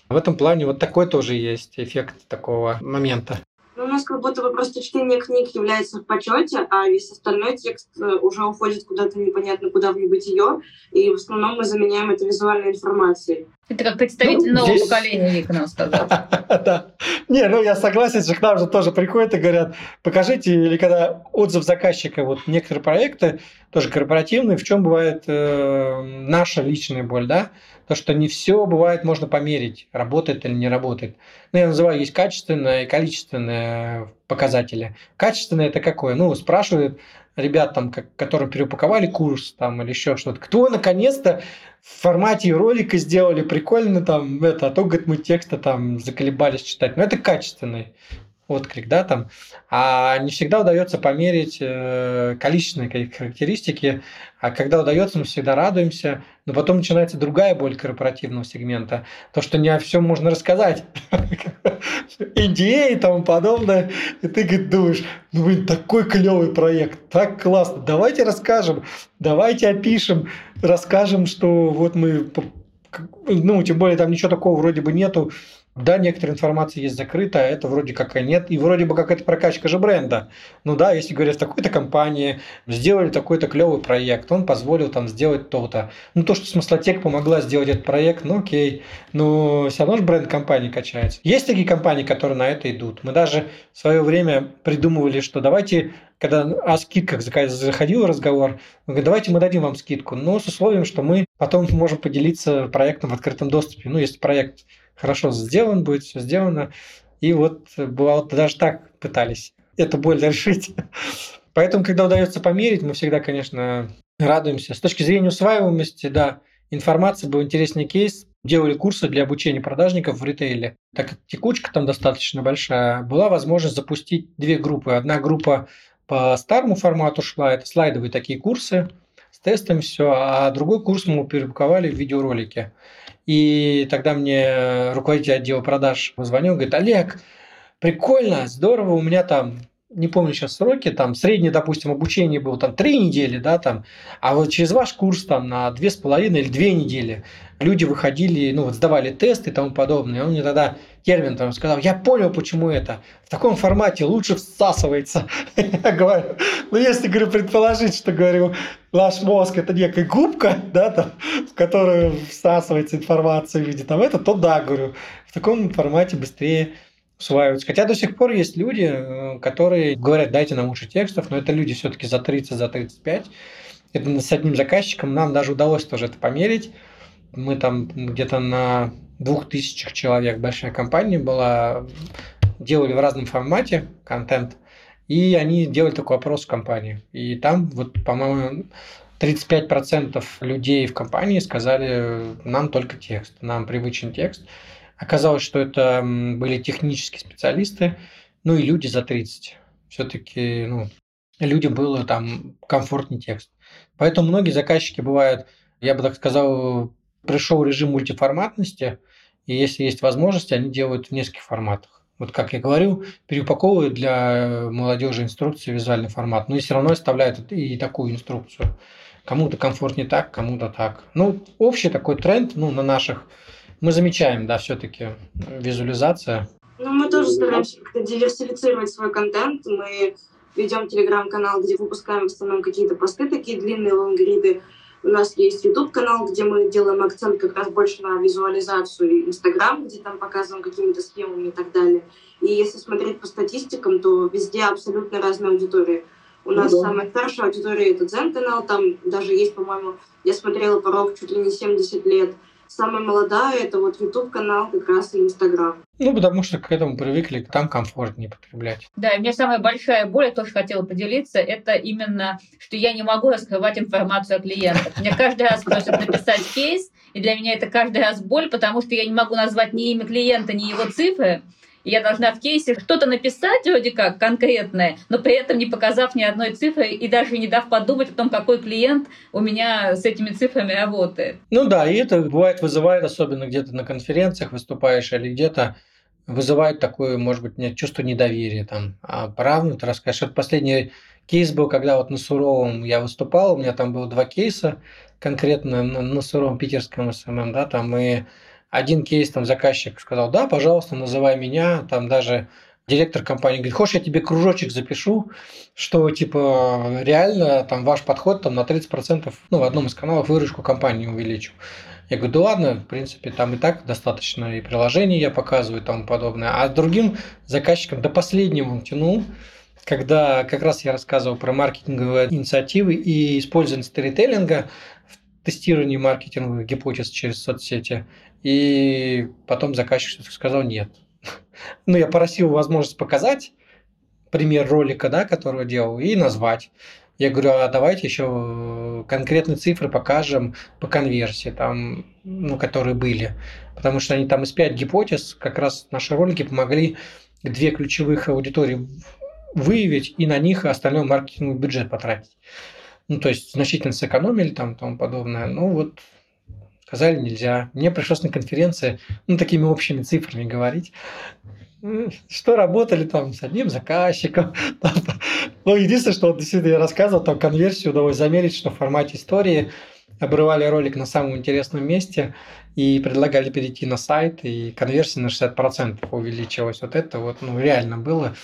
[SPEAKER 1] В этом плане вот такой тоже есть эффект такого момента.
[SPEAKER 3] Ну, у нас как будто бы просто чтение книг является в почете, а весь остальной текст э, уже уходит куда-то непонятно куда в небытие, и в основном мы заменяем это визуальной информацией.
[SPEAKER 2] Это как представитель ну, нового здесь... поколения, Вика нам сказал.
[SPEAKER 1] Да. Не, ну я согласен, что к нам же тоже приходят и говорят, покажите, или когда отзыв заказчика, вот некоторые проекты, тоже корпоративные, в чем бывает э, наша личная боль, да? То, что не все бывает можно померить, работает или не работает. Ну, я называю, есть качественные и количественные показатели. Качественное это какое? Ну, спрашивают ребят, там, которые переупаковали курс там, или еще что-то. Кто наконец-то в формате ролика сделали прикольно там это, а то, говорит, мы текста там заколебались читать. Но это качественный отклик, да, там, а не всегда удается померить э, количественные характеристики, а когда удается, мы всегда радуемся, но потом начинается другая боль корпоративного сегмента, то, что не о всем можно рассказать, NDA и тому подобное, и ты думаешь, ну, блин, такой клевый проект, так классно, давайте расскажем, давайте опишем, расскажем, что вот мы, ну, тем более там ничего такого вроде бы нету, Да, некоторая информация есть закрыта, а это вроде как и нет. И вроде бы как это прокачка же бренда. Ну да, если говорят, такой-то компании сделали такой-то клевый проект, он позволил там сделать то-то. Ну то, что Смыслотек помогла сделать этот проект, ну окей. Но все равно же бренд компании качается. Есть такие компании, которые на это идут. Мы даже в свое время придумывали, что давайте когда о скидках заходил разговор, мы говорим, давайте мы дадим вам скидку, но с условием, что мы потом можем поделиться проектом в открытом доступе. Ну, если проект хорошо сделан будет, все сделано. И вот бывало, даже так пытались эту боль решить. Поэтому, когда удается померить, мы всегда, конечно, радуемся. С точки зрения усваиваемости, да, информация был интересный кейс. Делали курсы для обучения продажников в ритейле. Так как текучка там достаточно большая, была возможность запустить две группы. Одна группа по старому формату шла, это слайдовые такие курсы с тестами все, а другой курс мы перепаковали в видеоролике. И тогда мне руководитель отдела продаж позвонил, говорит, Олег, прикольно, здорово, у меня там не помню сейчас сроки, там среднее, допустим, обучение было там три недели, да, там, а вот через ваш курс там на две с половиной или две недели люди выходили, ну вот сдавали тесты и тому подобное. И он мне тогда термин там сказал, я понял, почему это. В таком формате лучше всасывается. Я говорю, ну если, говорю, предположить, что, говорю, наш мозг это некая губка, да, там, в которую всасывается информация в виде там это, то да, говорю, в таком формате быстрее усваиваются. Хотя до сих пор есть люди, э, которые говорят, дайте нам лучше текстов, но это люди все-таки за 30, за 35. Это с одним заказчиком нам даже удалось тоже это померить. Мы там где-то на двух тысячах человек большая компания была, делали в разном формате контент, и они делали такой опрос в компании. И там, вот, по-моему, 35% людей в компании сказали, нам только текст, нам привычен текст. Оказалось, что это были технические специалисты, ну и люди за 30. Все-таки ну, людям было там комфортный текст. Поэтому многие заказчики бывают, я бы так сказал, пришел режим мультиформатности, и если есть возможность, они делают в нескольких форматах. Вот как я говорю, переупаковывают для молодежи инструкции визуальный формат, но и все равно оставляют и такую инструкцию. Кому-то комфортнее так, кому-то так. Ну, общий такой тренд ну, на наших мы замечаем, да, все-таки визуализация.
[SPEAKER 3] Ну, мы тоже стараемся как-то диверсифицировать свой контент. Мы ведем телеграм-канал, где выпускаем в основном какие-то посты, такие длинные лонгриды. У нас есть YouTube-канал, где мы делаем акцент как раз больше на визуализацию, Инстаграм, где там показываем какими-то схемами и так далее. И если смотреть по статистикам, то везде абсолютно разная аудитория. У нас ну, да. самая старшая аудитория — это Дзен-канал, там даже есть, по-моему, я смотрела порог чуть ли не 70 лет — самая молодая, это вот YouTube канал как раз и Instagram.
[SPEAKER 1] Ну, потому что к этому привыкли, там комфортнее потреблять.
[SPEAKER 2] Да, и у меня самая большая боль, я тоже хотела поделиться, это именно, что я не могу раскрывать информацию о клиентах. Мне каждый раз просят написать кейс, и для меня это каждый раз боль, потому что я не могу назвать ни имя клиента, ни его цифры, я должна в кейсе что-то написать вроде как конкретное, но при этом не показав ни одной цифры и даже не дав подумать о том, какой клиент у меня с этими цифрами работает.
[SPEAKER 1] Ну да, и это бывает вызывает, особенно где-то на конференциях выступаешь или где-то вызывает такое, может быть, чувство недоверия там. А правду ты расскажешь. Это последний кейс был, когда вот на Суровом я выступал, у меня там было два кейса, конкретно на, на Суровом питерском SMM, да, там мы один кейс там заказчик сказал, да, пожалуйста, называй меня, там даже директор компании говорит, хочешь, я тебе кружочек запишу, что типа реально там ваш подход там на 30%, ну, в одном из каналов выручку компании увеличу. Я говорю, да ладно, в принципе, там и так достаточно и приложений я показываю и тому подобное. А другим заказчикам до последнего тянул, когда как раз я рассказывал про маркетинговые инициативы и использование сторителлинга в тестировании маркетинговых гипотез через соцсети. И потом заказчик сказал нет. Ну, я просил возможность показать пример ролика, да, которого делал, и назвать. Я говорю, а давайте еще конкретные цифры покажем по конверсии, там, ну, которые были. Потому что они там из 5 гипотез, как раз наши ролики помогли две ключевых аудитории выявить и на них остальной маркетинговый бюджет потратить. Ну, то есть значительно сэкономили там и тому подобное. Ну, вот Сказали, нельзя. Мне пришлось на конференции, ну, такими общими цифрами говорить. Что работали там с одним заказчиком. Ну, единственное, что действительно я рассказывал, там конверсию удалось замерить, что в формате истории обрывали ролик на самом интересном месте и предлагали перейти на сайт, и конверсия на 60% увеличилась. Вот это вот ну, реально было.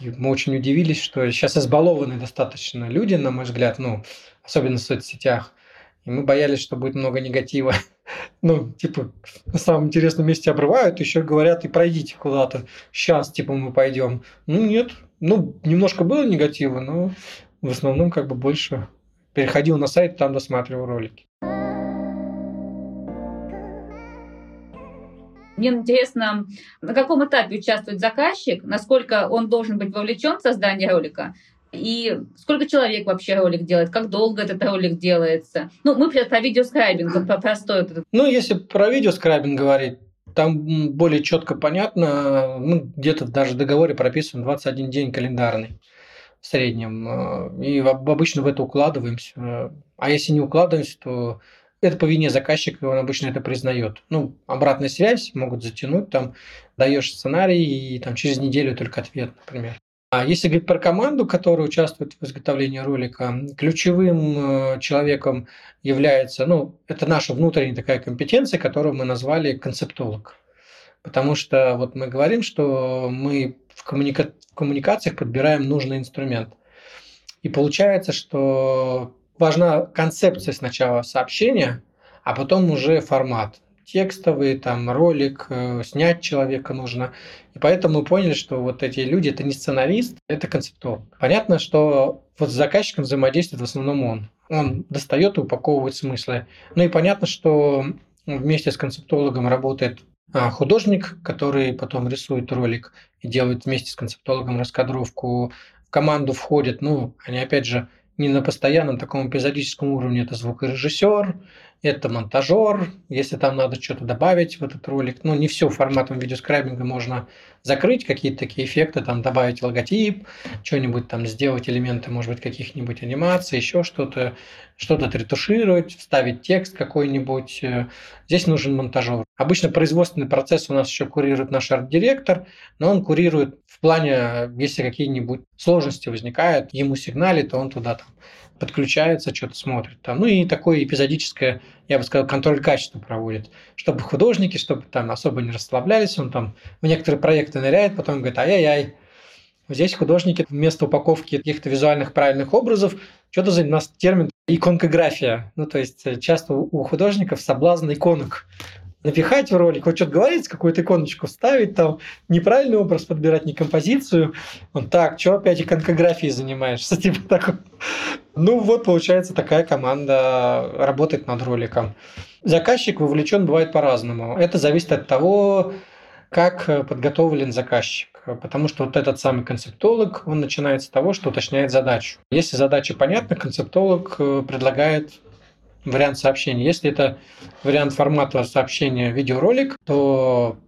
[SPEAKER 1] И мы очень удивились, что сейчас избалованы достаточно люди, на мой взгляд, ну, особенно в соцсетях. И мы боялись, что будет много негатива. ну, типа, на самом интересном месте обрывают, еще говорят, и пройдите куда-то. Сейчас, типа, мы пойдем. Ну, нет. Ну, немножко было негатива, но в основном как бы больше переходил на сайт, там досматривал ролики.
[SPEAKER 2] Мне интересно, на каком этапе участвует заказчик, насколько он должен быть вовлечен в создание ролика, и сколько человек вообще ролик делает, как долго этот ролик делается. Ну, мы про видеоскрайбинг, про простой.
[SPEAKER 1] Ну, если про видеоскрайбинг говорить, там более четко понятно, ну, где-то даже в договоре прописан 21 день календарный в среднем. И обычно в это укладываемся. А если не укладываемся, то это по вине заказчика, он обычно это признает. Ну, обратная связь могут затянуть, там даешь сценарий, и там через неделю только ответ, например. А если говорить про команду, которая участвует в изготовлении ролика, ключевым э, человеком является, ну, это наша внутренняя такая компетенция, которую мы назвали концептолог. Потому что вот мы говорим, что мы в, коммуника... в коммуникациях подбираем нужный инструмент. И получается, что важна концепция сначала сообщения, а потом уже формат текстовый, там ролик, э, снять человека нужно. И поэтому мы поняли, что вот эти люди это не сценарист, это концептолог. Понятно, что вот с заказчиком взаимодействует в основном он. Он достает и упаковывает смыслы. Ну и понятно, что вместе с концептологом работает а, художник, который потом рисует ролик и делает вместе с концептологом раскадровку. В команду входит, ну, они опять же не на постоянном таком эпизодическом уровне, это звукорежиссер, это монтажер, если там надо что-то добавить в этот ролик. Ну, не все форматом видеоскрайбинга можно закрыть, какие-то такие эффекты, там добавить логотип, что-нибудь там сделать, элементы, может быть, каких-нибудь анимаций, еще что-то, что-то отретушировать, вставить текст какой-нибудь. Здесь нужен монтажер. Обычно производственный процесс у нас еще курирует наш арт-директор, но он курирует в плане, если какие-нибудь сложности возникают, ему сигналит, то он туда там подключается, что-то смотрит. Там. Ну и такое эпизодическое, я бы сказал, контроль качества проводит, чтобы художники, чтобы там особо не расслаблялись, он там в некоторые проекты ныряет, потом говорит, ай-яй-яй, Здесь художники вместо упаковки каких-то визуальных правильных образов, что-то за нас термин иконкография. Ну, то есть э, часто у художников соблазн иконок напихать в ролик, вот что-то говорить, какую-то иконочку вставить, там неправильный образ подбирать, не композицию. Он так, что опять иконкографией занимаешься? Типа так. Ну вот, получается, такая команда работает над роликом. Заказчик вовлечен бывает по-разному. Это зависит от того, как подготовлен заказчик. Потому что вот этот самый концептолог, он начинает с того, что уточняет задачу. Если задача понятна, концептолог э, предлагает вариант сообщения. Если это вариант формата сообщения видеоролик, то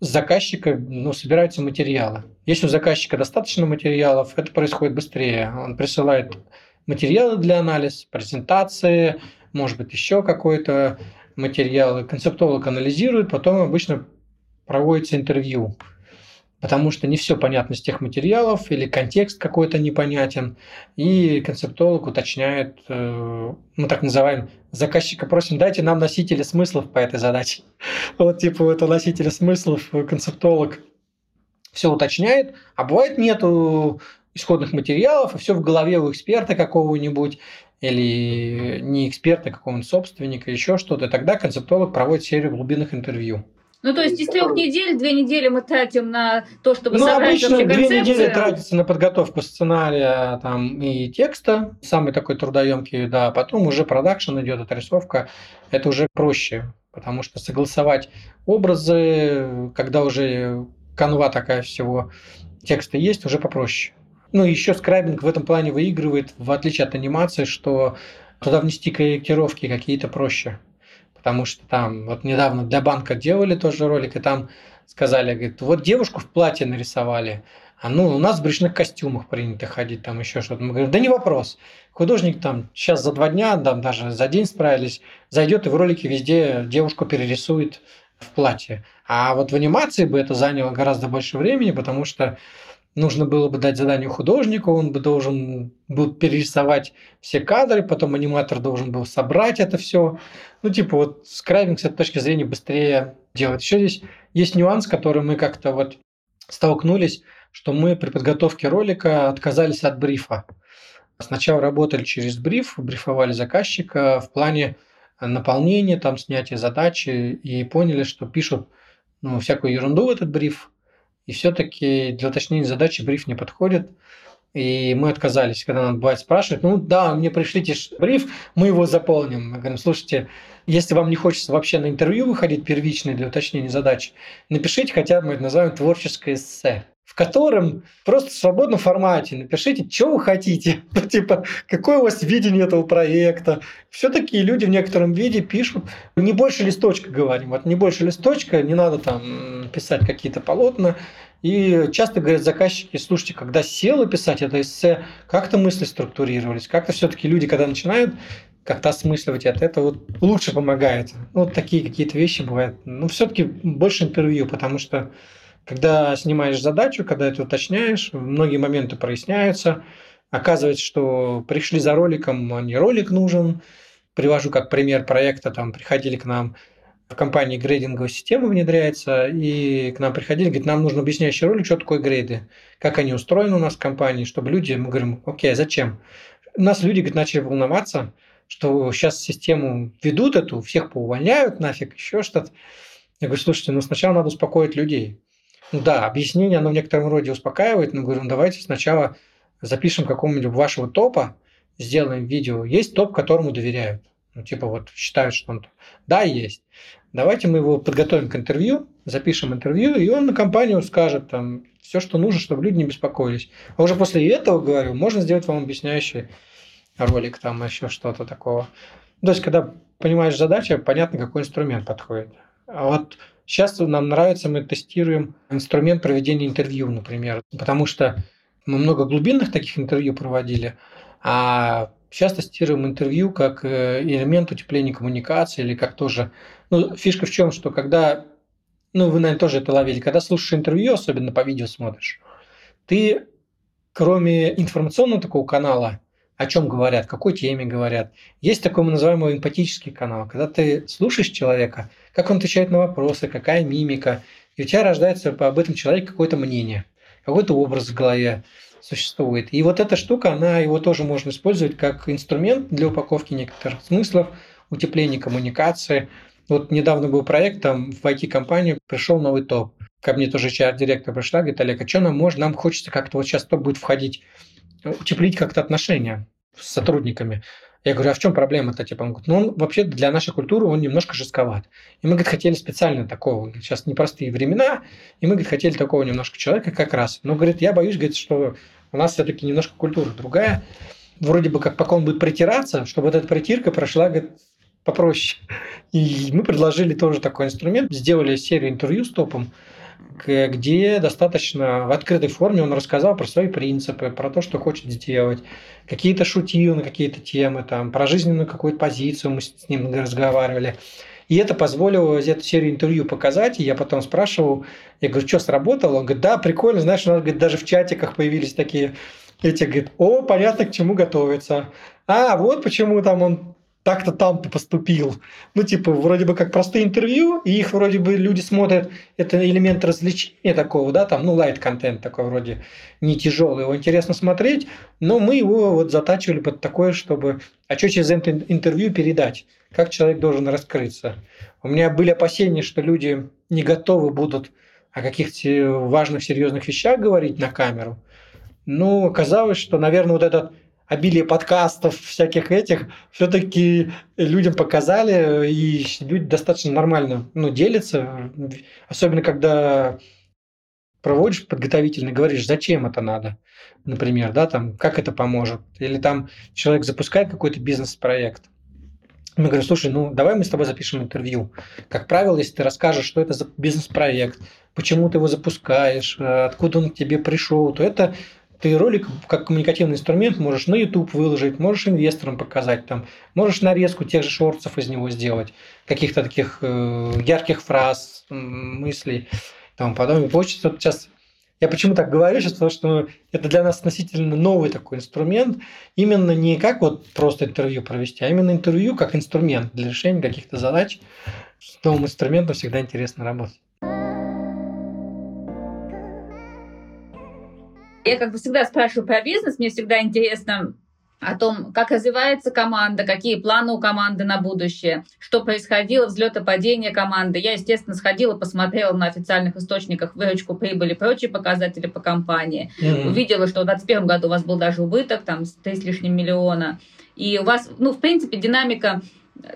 [SPEAKER 1] с заказчика ну, собираются материалы. Если у заказчика достаточно материалов, это происходит быстрее. Он присылает материалы для анализа, презентации, может быть, еще какой-то материал. Концептолог анализирует, потом обычно проводится интервью потому что не все понятно с тех материалов или контекст какой-то непонятен, и концептолог уточняет, э, мы так называем, заказчика просим, дайте нам носители смыслов по этой задаче. Вот типа это носители смыслов, концептолог все уточняет, а бывает нету исходных материалов, и все в голове у эксперта какого-нибудь, или не эксперта, какого-нибудь собственника, еще что-то, тогда концептолог проводит серию глубинных интервью.
[SPEAKER 2] Ну, то есть из трех недель, две недели мы тратим на то, чтобы ну, собрать
[SPEAKER 1] обычно две недели тратится на подготовку сценария там, и текста, самый такой трудоемкий, да, потом уже продакшн идет, отрисовка, это уже проще, потому что согласовать образы, когда уже канва такая всего текста есть, уже попроще. Ну, еще скрайбинг в этом плане выигрывает, в отличие от анимации, что туда внести корректировки какие-то проще потому что там вот недавно для банка делали тоже ролик, и там сказали, говорит, вот девушку в платье нарисовали, а ну у нас в брючных костюмах принято ходить, там еще что-то. Мы говорим, да не вопрос. Художник там сейчас за два дня, там даже за день справились, зайдет и в ролике везде девушку перерисует в платье. А вот в анимации бы это заняло гораздо больше времени, потому что нужно было бы дать задание художнику, он бы должен был перерисовать все кадры, потом аниматор должен был собрать это все. Ну, типа вот скрайбинг с этой точки зрения быстрее делать. Еще здесь есть нюанс, который мы как-то вот столкнулись, что мы при подготовке ролика отказались от брифа. Сначала работали через бриф, брифовали заказчика в плане наполнения, там снятия задачи, и поняли, что пишут ну, всякую ерунду в этот бриф, и все-таки для уточнения задачи бриф не подходит. И мы отказались, когда нам бывает спрашивать, ну да, мне пришлите бриф, мы его заполним. Мы говорим, слушайте, если вам не хочется вообще на интервью выходить первичное для уточнения задач, напишите хотя бы, мы это называем творческое эссе в котором просто в свободном формате напишите, что вы хотите, типа, какое у вас видение этого проекта. Все такие люди в некотором виде пишут. Не больше листочка говорим. Вот не больше листочка, не надо там писать какие-то полотна. И часто говорят заказчики, слушайте, когда села писать это эссе, как-то мысли структурировались, как-то все-таки люди, когда начинают как-то осмысливать это, это вот лучше помогает. Вот такие какие-то вещи бывают. Но все-таки больше интервью, потому что когда снимаешь задачу, когда это уточняешь, многие моменты проясняются. Оказывается, что пришли за роликом, а не ролик нужен. Привожу как пример проекта, там приходили к нам в компании грейдинговая система внедряется, и к нам приходили, говорят, нам нужно объясняющий ролик, что такое грейды, как они устроены у нас в компании, чтобы люди, мы говорим, окей, а зачем? У нас люди говорит, начали волноваться, что сейчас систему ведут эту, всех поувольняют нафиг, еще что-то. Я говорю, слушайте, ну сначала надо успокоить людей. Ну да, объяснение, оно в некотором роде успокаивает, но говорю, ну давайте сначала запишем какого-нибудь вашего топа, сделаем видео. Есть топ, которому доверяют. Ну, типа вот считают, что он... Да, есть. Давайте мы его подготовим к интервью, запишем интервью, и он на компанию скажет там все, что нужно, чтобы люди не беспокоились. А уже после этого, говорю, можно сделать вам объясняющий ролик, там еще что-то такого. То есть, когда понимаешь задачу, понятно, какой инструмент подходит. А вот Сейчас нам нравится, мы тестируем инструмент проведения интервью, например, потому что мы много глубинных таких интервью проводили, а сейчас тестируем интервью как э, элемент утепления коммуникации или как тоже... Ну, фишка в чем, что когда... Ну, вы, наверное, тоже это ловили. Когда слушаешь интервью, особенно по видео смотришь, ты, кроме информационного такого канала, о чем говорят, какой теме говорят. Есть такой мы называем его эмпатический канал, когда ты слушаешь человека, как он отвечает на вопросы, какая мимика, и у тебя рождается об этом человеке какое-то мнение, какой-то образ в голове существует. И вот эта штука, она его тоже можно использовать как инструмент для упаковки некоторых смыслов, утепления коммуникации. Вот недавно был проект, там в IT-компанию пришел новый топ. Ко мне тоже HR-директор пришла, говорит, Олег, а что нам можно? Нам хочется как-то вот сейчас топ будет входить утеплить как-то отношения с сотрудниками. Я говорю, а в чем проблема-то? Типа, он говорит, ну, он вообще для нашей культуры он немножко жестковат. И мы, говорит, хотели специально такого. Сейчас непростые времена, и мы, говорит, хотели такого немножко человека как раз. Но, говорит, я боюсь, говорит, что у нас все-таки немножко культура другая. Вроде бы как пока он будет притираться, чтобы вот эта притирка прошла, говорит, попроще. И мы предложили тоже такой инструмент, сделали серию интервью с топом, где достаточно в открытой форме он рассказал про свои принципы, про то, что хочет сделать, какие-то шутил на какие-то темы, там, про жизненную какую-то позицию мы с ним разговаривали. И это позволило эту серию интервью показать. И я потом спрашивал, я говорю, что сработало? Он говорит, да, прикольно, знаешь, у нас говорит, даже в чатиках появились такие эти, говорит, о, понятно, к чему готовиться. А, вот почему там он так-то там ты поступил. Ну, типа, вроде бы как простые интервью, и их вроде бы люди смотрят, это элемент развлечения такого, да, там, ну, лайт-контент такой вроде не тяжелый, его интересно смотреть, но мы его вот затачивали под такое, чтобы, а что через это интервью передать, как человек должен раскрыться. У меня были опасения, что люди не готовы будут о каких-то важных, серьезных вещах говорить на камеру, но оказалось, что, наверное, вот этот обилие подкастов, всяких этих, все-таки людям показали, и люди достаточно нормально ну, делятся, особенно когда проводишь подготовительно, говоришь, зачем это надо, например, да, там, как это поможет, или там человек запускает какой-то бизнес-проект, мы говорим, слушай, ну давай мы с тобой запишем интервью. Как правило, если ты расскажешь, что это за бизнес-проект, почему ты его запускаешь, откуда он к тебе пришел, то это ты ролик как коммуникативный инструмент можешь на YouTube выложить, можешь инвесторам показать, там, можешь нарезку тех же шорцев из него сделать, каких-то таких э, ярких фраз, мыслей, там, потом. Хочется сейчас Я почему так говорю сейчас, потому что это для нас относительно новый такой инструмент, именно не как вот просто интервью провести, а именно интервью как инструмент для решения каких-то задач. С новым инструментом всегда интересно работать.
[SPEAKER 2] Я как бы всегда спрашиваю про бизнес, мне всегда интересно, о том, как развивается команда, какие планы у команды на будущее, что происходило, взлет и падение команды. Я, естественно, сходила, посмотрела на официальных источниках выручку прибыли, прочие показатели по компании. Mm-hmm. Увидела, что в 2021 году у вас был даже убыток, там, 3 с лишним миллиона. И у вас, ну, в принципе, динамика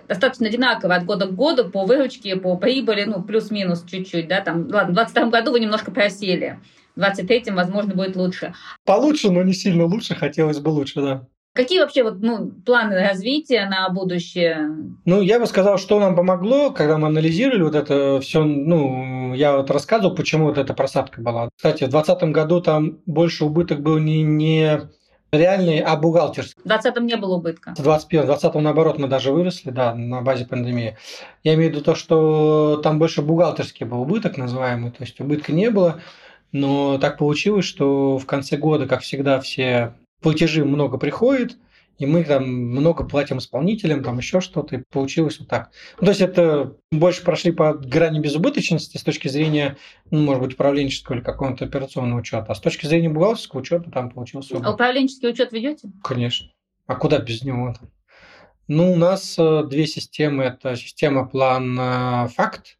[SPEAKER 2] достаточно одинаковая от года к году по выручке, по прибыли, ну, плюс-минус чуть-чуть, да, там, ладно, в 2022 году вы немножко просели. В 23-м, возможно, будет лучше.
[SPEAKER 1] Получше, но не сильно лучше, хотелось бы лучше, да.
[SPEAKER 2] Какие вообще вот, ну, планы развития на будущее?
[SPEAKER 1] Ну, я бы сказал, что нам помогло, когда мы анализировали вот это все, ну, я вот рассказывал, почему вот эта просадка была. Кстати, в 2020 году там больше убыток был не, не реальный, а бухгалтерский.
[SPEAKER 2] В 2020 не было убытка.
[SPEAKER 1] В 2021, в 2020 наоборот мы даже выросли, да, на базе пандемии. Я имею в виду то, что там больше бухгалтерский был убыток называемый, то есть убытка не было, но так получилось, что в конце года, как всегда, все платежи много приходит, и мы там много платим исполнителям, там еще что-то, и получилось вот так. Ну, то есть это больше прошли по грани безубыточности с точки зрения, ну, может быть, управленческого или какого-то операционного учета, а с точки зрения бухгалтерского учета там получился.
[SPEAKER 2] А управленческий учет ведете?
[SPEAKER 1] Конечно. А куда без него? Ну, у нас э, две системы. Это система план э, факт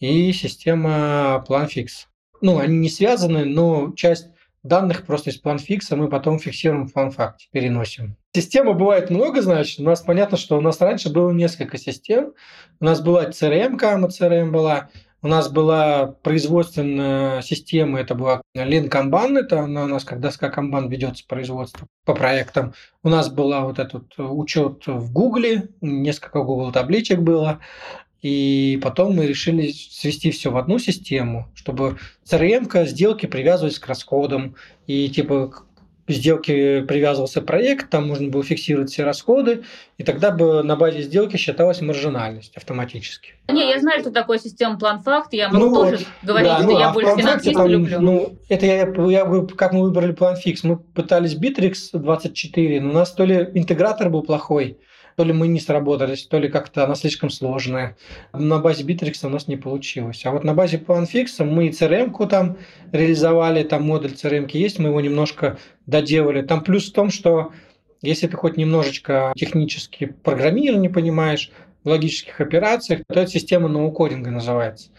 [SPEAKER 1] и система план фикс. Ну, они не связаны, но часть данных просто из планфикса мы потом фиксируем в планфакте, переносим. Система бывает много, значит. У нас понятно, что у нас раньше было несколько систем. У нас была CRM, кама CRM была, у нас была производственная система, это была Lean Kanban, это у нас как доска Kanban ведется производство по проектам. У нас была вот этот учет в Гугле, несколько Google табличек было. И потом мы решили свести все в одну систему, чтобы CRM сделки привязывались к расходам. И типа к сделке привязывался проект, там можно было фиксировать все расходы, и тогда бы на базе сделки считалась маржинальность автоматически.
[SPEAKER 2] Не, я знаю, что такое система план-факт, я могу ну тоже вот, говорить, да, что ну, я а больше финансиста люблю.
[SPEAKER 1] Ну, это я, я, как мы выбрали план-фикс. Мы пытались Bittrex 24, но у нас то ли интегратор был плохой, то ли мы не сработались, то ли как-то она слишком сложная. На базе Bittrex у нас не получилось. А вот на базе PlanFix мы и CRM-ку там реализовали, там модуль CRM есть, мы его немножко доделали. Там плюс в том, что если ты хоть немножечко технически программирование понимаешь, в логических операциях, то эта система ноу-кодинга называется.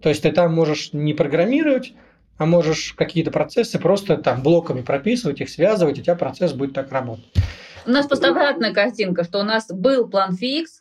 [SPEAKER 1] То есть ты там можешь не программировать, а можешь какие-то процессы просто там блоками прописывать, их связывать, и у тебя процесс будет так работать.
[SPEAKER 2] У нас просто обратная картинка, что у нас был план фикс,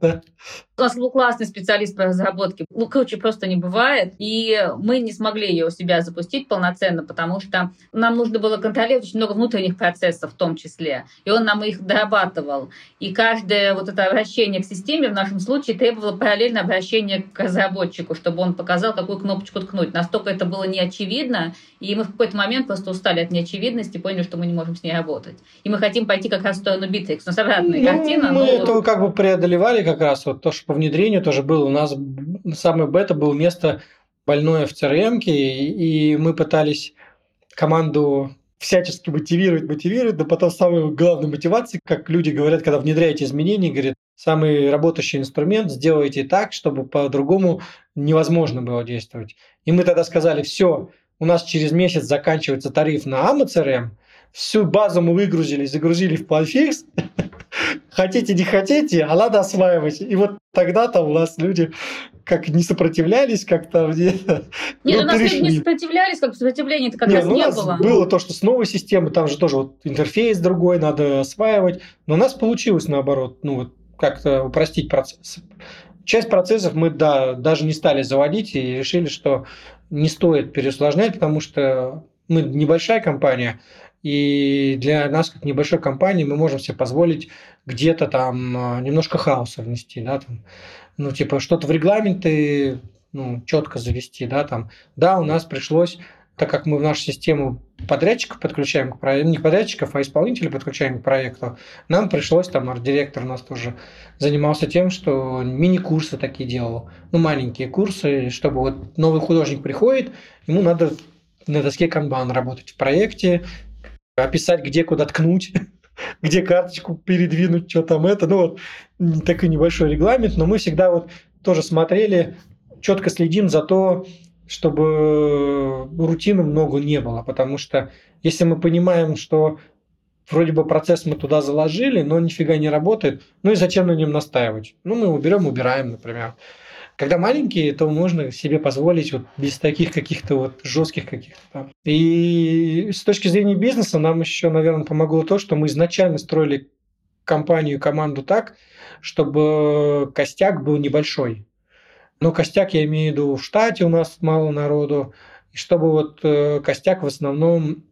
[SPEAKER 2] у нас был классный специалист по разработке, ну, круче просто не бывает, и мы не смогли ее у себя запустить полноценно, потому что нам нужно было контролировать очень много внутренних процессов в том числе, и он нам их дорабатывал. И каждое вот это обращение к системе в нашем случае требовало параллельно обращение к разработчику, чтобы он показал, какую кнопочку ткнуть. Настолько это было неочевидно, и мы в какой-то момент просто устали от неочевидности, поняли, что мы не можем с ней работать. И мы хотим пойти как раз в сторону Bittrex. Но обратная ну, картина.
[SPEAKER 1] Мы но... это как бы преодолевали как раз. Вот то, что по внедрению тоже было. У нас самое бета было место больное в CRM, и мы пытались команду всячески мотивировать, мотивировать, но потом самая главная мотивация, как люди говорят, когда внедряете изменения, говорят, самый работающий инструмент, сделайте так, чтобы по-другому невозможно было действовать. И мы тогда сказали, все, у нас через месяц заканчивается тариф на AMA CRM, всю базу мы выгрузили, загрузили в планфикс. хотите, не хотите, а надо осваивать. И вот тогда-то у нас люди как не сопротивлялись, как-то
[SPEAKER 2] где Нет, ну, у нас перешли. не сопротивлялись, как сопротивления это как Нет, раз ну, не было.
[SPEAKER 1] Было то, что с новой системы, там же тоже вот интерфейс другой, надо осваивать. Но у нас получилось наоборот, ну вот как-то упростить процесс. Часть процессов мы, да, даже не стали заводить и решили, что не стоит переусложнять, потому что мы небольшая компания, и для нас, как небольшой компании, мы можем себе позволить где-то там а, немножко хаоса внести, да, там, ну, типа, что-то в регламенты ну, четко завести, да, там. Да, у нас пришлось, так как мы в нашу систему подрядчиков подключаем к проекту, не подрядчиков, а исполнителей подключаем к проекту, нам пришлось, там, арт-директор у нас тоже занимался тем, что мини-курсы такие делал, ну, маленькие курсы, чтобы вот новый художник приходит, ему надо на доске канбан работать в проекте, описать, где куда ткнуть, где карточку передвинуть, что там это. Ну, вот такой небольшой регламент, но мы всегда вот тоже смотрели, четко следим за то, чтобы рутины много не было, потому что если мы понимаем, что вроде бы процесс мы туда заложили, но нифига не работает, ну и зачем на нем настаивать? Ну, мы уберем, убираем, например. Когда маленькие, то можно себе позволить вот без таких каких-то вот жестких каких-то. И с точки зрения бизнеса нам еще, наверное, помогло то, что мы изначально строили компанию, команду так, чтобы костяк был небольшой. Но костяк я имею в виду в штате у нас мало народу, и чтобы вот э, костяк в основном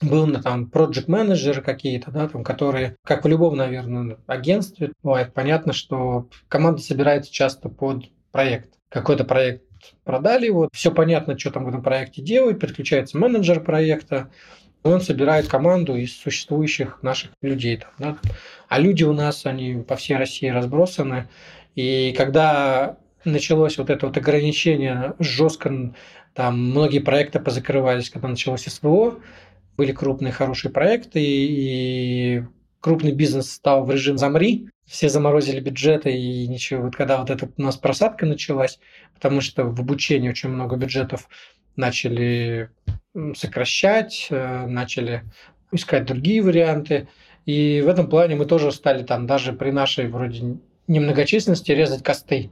[SPEAKER 1] был на там project менеджеры какие-то, да, там, которые, как в любом, наверное, агентстве, бывает понятно, что команда собирается часто под проект. Какой-то проект продали, вот все понятно, что там в этом проекте делают, подключается менеджер проекта, он собирает команду из существующих наших людей. Там, да? А люди у нас, они по всей России разбросаны. И когда началось вот это вот ограничение жестко, там многие проекты позакрывались, когда началось СВО, были крупные хорошие проекты, и крупный бизнес стал в режим «замри», все заморозили бюджеты и ничего. Вот когда вот эта у нас просадка началась, потому что в обучении очень много бюджетов начали сокращать, э, начали искать другие варианты. И в этом плане мы тоже стали там даже при нашей вроде немногочисленности резать косты.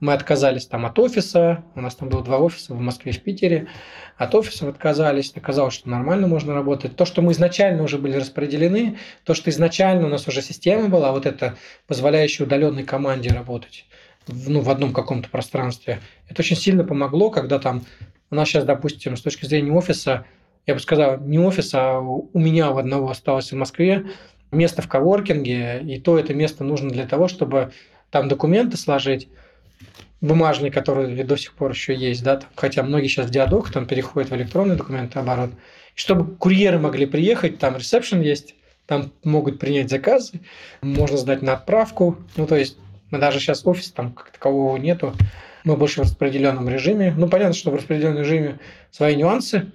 [SPEAKER 1] Мы отказались там от офиса, у нас там было два офиса в Москве и в Питере, от офисов отказались, оказалось, что нормально можно работать. То, что мы изначально уже были распределены, то, что изначально у нас уже система была, вот это позволяющая удаленной команде работать в, ну, в одном каком-то пространстве, это очень сильно помогло, когда там у нас сейчас, допустим, с точки зрения офиса, я бы сказал, не офиса, а у меня у одного осталось в Москве, место в коворкинге, и то это место нужно для того, чтобы там документы сложить, бумажные, которые до сих пор еще есть, да, там, хотя многие сейчас в диадок там переходят в электронный документооборот, и чтобы курьеры могли приехать, там ресепшн есть, там могут принять заказы, можно сдать на отправку, ну, то есть мы даже сейчас офис там как такового нету, мы больше в распределенном режиме. Ну, понятно, что в распределенном режиме свои нюансы,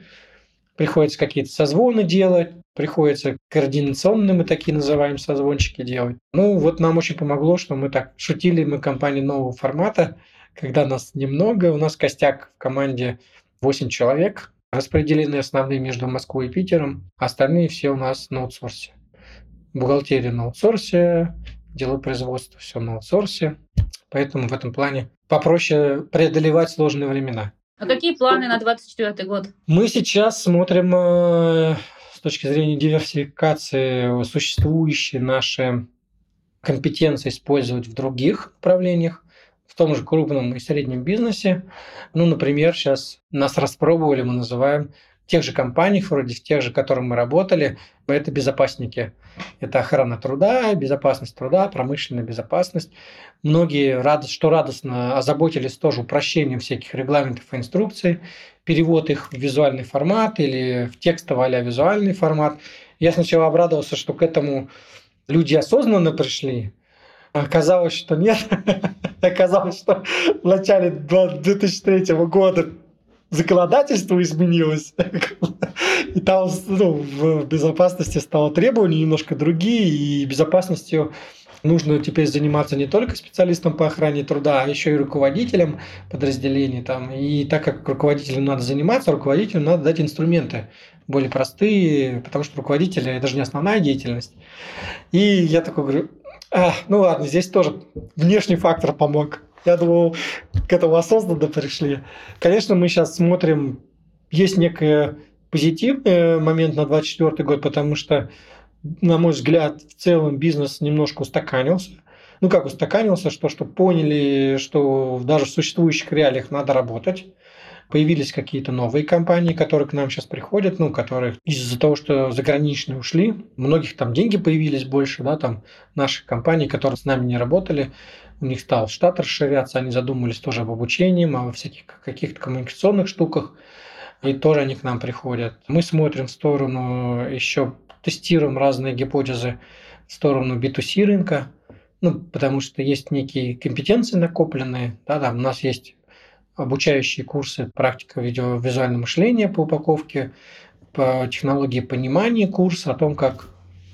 [SPEAKER 1] приходится какие-то созвоны делать, приходится координационные, мы такие называем, созвончики делать. Ну, вот нам очень помогло, что мы так шутили, мы компания нового формата, когда нас немного, у нас костяк в команде 8 человек, распределены основные между Москвой и Питером, остальные все у нас на аутсорсе. Бухгалтерия на аутсорсе, дело производства все на аутсорсе, поэтому в этом плане попроще преодолевать сложные времена.
[SPEAKER 2] А какие планы на 2024 год?
[SPEAKER 1] Мы сейчас смотрим э, с точки зрения диверсификации существующие наши компетенции использовать в других направлениях, в том же крупном и среднем бизнесе. Ну, например, сейчас нас распробовали, мы называем тех же компаниях, вроде тех же, в которых мы работали, это безопасники. Это охрана труда, безопасность труда, промышленная безопасность. Многие, рад, что радостно, озаботились тоже упрощением всяких регламентов и инструкций, перевод их в визуальный формат или в текстовый а визуальный формат. Я сначала обрадовался, что к этому люди осознанно пришли, Оказалось, что нет. Оказалось, что в начале 2003 года законодательство изменилось, и там ну, в безопасности стало требования немножко другие, и безопасностью нужно теперь заниматься не только специалистом по охране труда, а еще и руководителем подразделений. Там. И так как руководителю надо заниматься, руководителю надо дать инструменты более простые, потому что руководитель – это же не основная деятельность. И я такой говорю, а, ну ладно, здесь тоже внешний фактор помог. Я думал, к этому осознанно пришли. Конечно, мы сейчас смотрим, есть некий позитивный момент на 2024 год, потому что, на мой взгляд, в целом бизнес немножко устаканился. Ну, как устаканился, что, что поняли, что даже в существующих реалиях надо работать появились какие-то новые компании, которые к нам сейчас приходят, ну, которые из-за того, что заграничные ушли, многих там деньги появились больше, да, там наших компаний, которые с нами не работали, у них стал штат расширяться, они задумались тоже об обучении, о всяких каких-то коммуникационных штуках, и тоже они к нам приходят. Мы смотрим в сторону, еще тестируем разные гипотезы в сторону B2C рынка, ну, потому что есть некие компетенции накопленные, да, там у нас есть обучающие курсы практика визуального мышления по упаковке, по технологии понимания курса, о том, как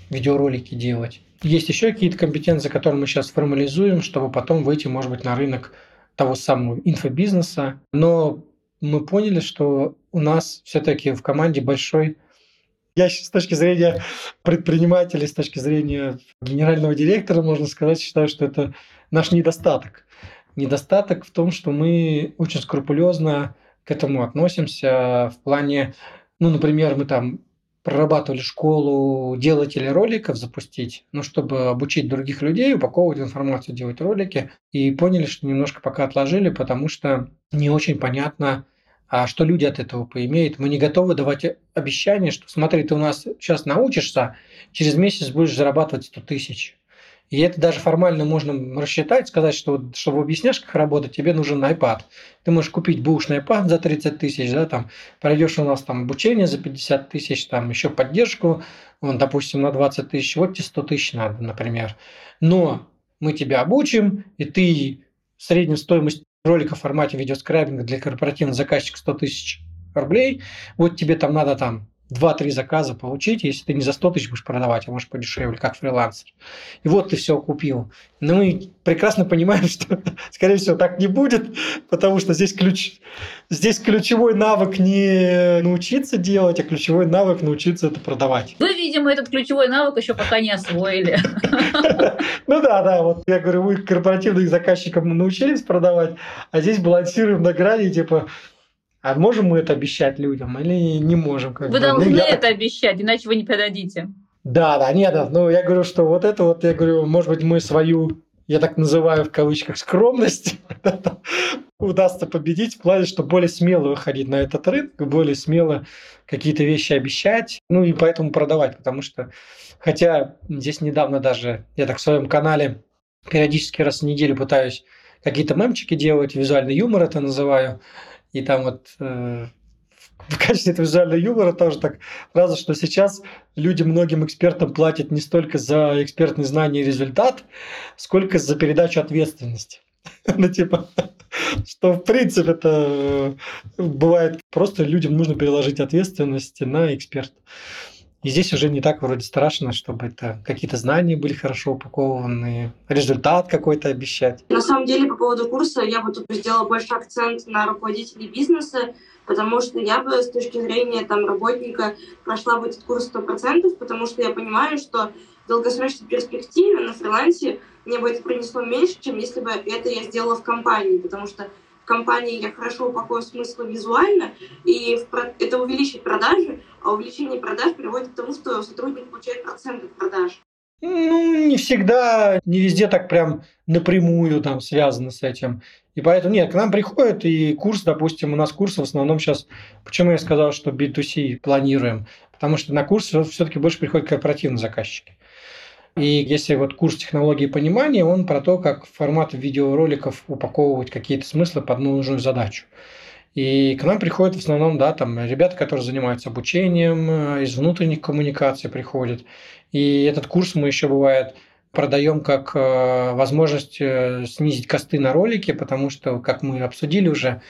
[SPEAKER 1] видеоролики делать. Есть еще какие-то компетенции, которые мы сейчас формализуем, чтобы потом выйти, может быть, на рынок того самого инфобизнеса. Но мы поняли, что у нас все-таки в команде большой я с точки зрения предпринимателя, с точки зрения генерального директора, можно сказать, считаю, что это наш недостаток. Недостаток в том, что мы очень скрупулезно к этому относимся в плане, ну, например, мы там прорабатывали школу делателей роликов запустить, ну, чтобы обучить других людей, упаковывать информацию, делать ролики, и поняли, что немножко пока отложили, потому что не очень понятно, а что люди от этого поимеют. Мы не готовы давать обещание, что смотри, ты у нас сейчас научишься, через месяц будешь зарабатывать 100 тысяч. И это даже формально можно рассчитать, сказать, что чтобы объясняешь, как работать, тебе нужен iPad. Ты можешь купить бушный iPad за 30 тысяч, да, там, пройдешь у нас там обучение за 50 тысяч, там, еще поддержку, он, допустим, на 20 тысяч, вот тебе 100 тысяч надо, например. Но мы тебя обучим, и ты среднюю стоимость ролика в формате видеоскрайбинга для корпоративного заказчика 100 тысяч рублей, вот тебе там надо там 2-3 заказа получить, если ты не за 100 тысяч будешь продавать, а может подешевле, как фрилансер. И вот ты все купил. Но мы прекрасно понимаем, что, скорее всего, так не будет, потому что здесь, ключ... здесь ключевой навык не научиться делать, а ключевой навык научиться это продавать.
[SPEAKER 2] Вы, видимо, этот ключевой навык еще пока не освоили.
[SPEAKER 1] Ну да, да, вот я говорю, вы корпоративных заказчикам научились продавать, а здесь балансируем на грани, типа, а можем мы это обещать людям или не можем?
[SPEAKER 2] Как вы бы? должны ну, я... это обещать, иначе вы не продадите.
[SPEAKER 1] Да, да, нет, да, ну я говорю, что вот это вот, я говорю, может быть, мы свою, я так называю в кавычках, скромность удастся победить в плане, что более смело выходить на этот рынок, более смело какие-то вещи обещать, ну и поэтому продавать, потому что, хотя здесь недавно даже, я так в своем канале периодически раз в неделю пытаюсь какие-то мемчики делать, визуальный юмор это называю, и там вот э, в качестве визуального юмора тоже так раза, что сейчас люди многим экспертам платят не столько за экспертные знания и результат, сколько за передачу ответственности. Ну, типа, что в принципе это э, бывает просто людям нужно переложить ответственность на эксперта. И здесь уже не так вроде страшно, чтобы это какие-то знания были хорошо упакованы, результат какой-то обещать.
[SPEAKER 3] На самом деле, по поводу курса, я бы тут сделала больше акцент на руководителей бизнеса, потому что я бы с точки зрения там, работника прошла бы этот курс 100%, потому что я понимаю, что в долгосрочной перспективе на фрилансе мне бы это принесло меньше, чем если бы это я сделала в компании, потому что компании я хорошо упакую смысл визуально, и это увеличит продажи, а увеличение продаж приводит к тому, что сотрудник получает процент от продаж.
[SPEAKER 1] Ну, не всегда, не везде так прям напрямую там связано с этим. И поэтому, нет, к нам приходит и курс, допустим, у нас курс в основном сейчас, почему я сказал, что B2C планируем, потому что на курс все-таки больше приходят корпоративные заказчики. И если вот курс технологии понимания, он про то, как формат видеороликов упаковывать какие-то смыслы под нужную задачу. И к нам приходят в основном, да, там ребята, которые занимаются обучением, э, из внутренних коммуникаций приходят. И этот курс мы еще бывает продаем как э, возможность э, снизить косты на ролике, потому что, как мы обсудили уже,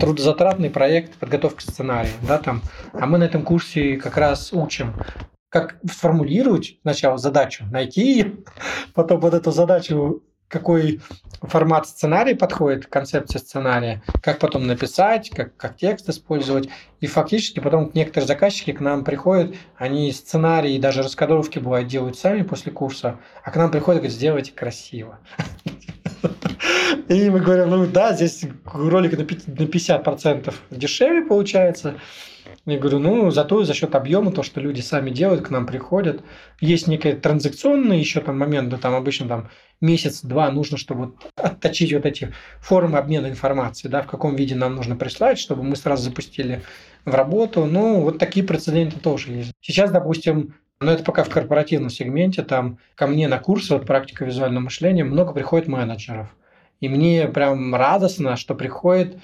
[SPEAKER 1] трудозатратный проект подготовки сценария, да, там, а мы на этом курсе как раз учим как сформулировать сначала задачу, найти, потом под эту задачу какой формат сценария подходит, концепция сценария, как потом написать, как, как текст использовать. И фактически потом некоторые заказчики к нам приходят, они сценарии даже раскадровки бывают делают сами после курса, а к нам приходят и говорят, сделайте красиво. И мы говорим, ну да, здесь ролик на 50% дешевле получается, я говорю, ну, зато за счет объема, то, что люди сами делают, к нам приходят. Есть некий транзакционный еще там момент, да, там обычно там месяц-два нужно, чтобы отточить вот эти формы обмена информацией, да, в каком виде нам нужно прислать, чтобы мы сразу запустили в работу. Ну, вот такие прецеденты тоже есть. Сейчас, допустим, но это пока в корпоративном сегменте, там ко мне на курсы вот практика визуального мышления много приходит менеджеров. И мне прям радостно, что приходит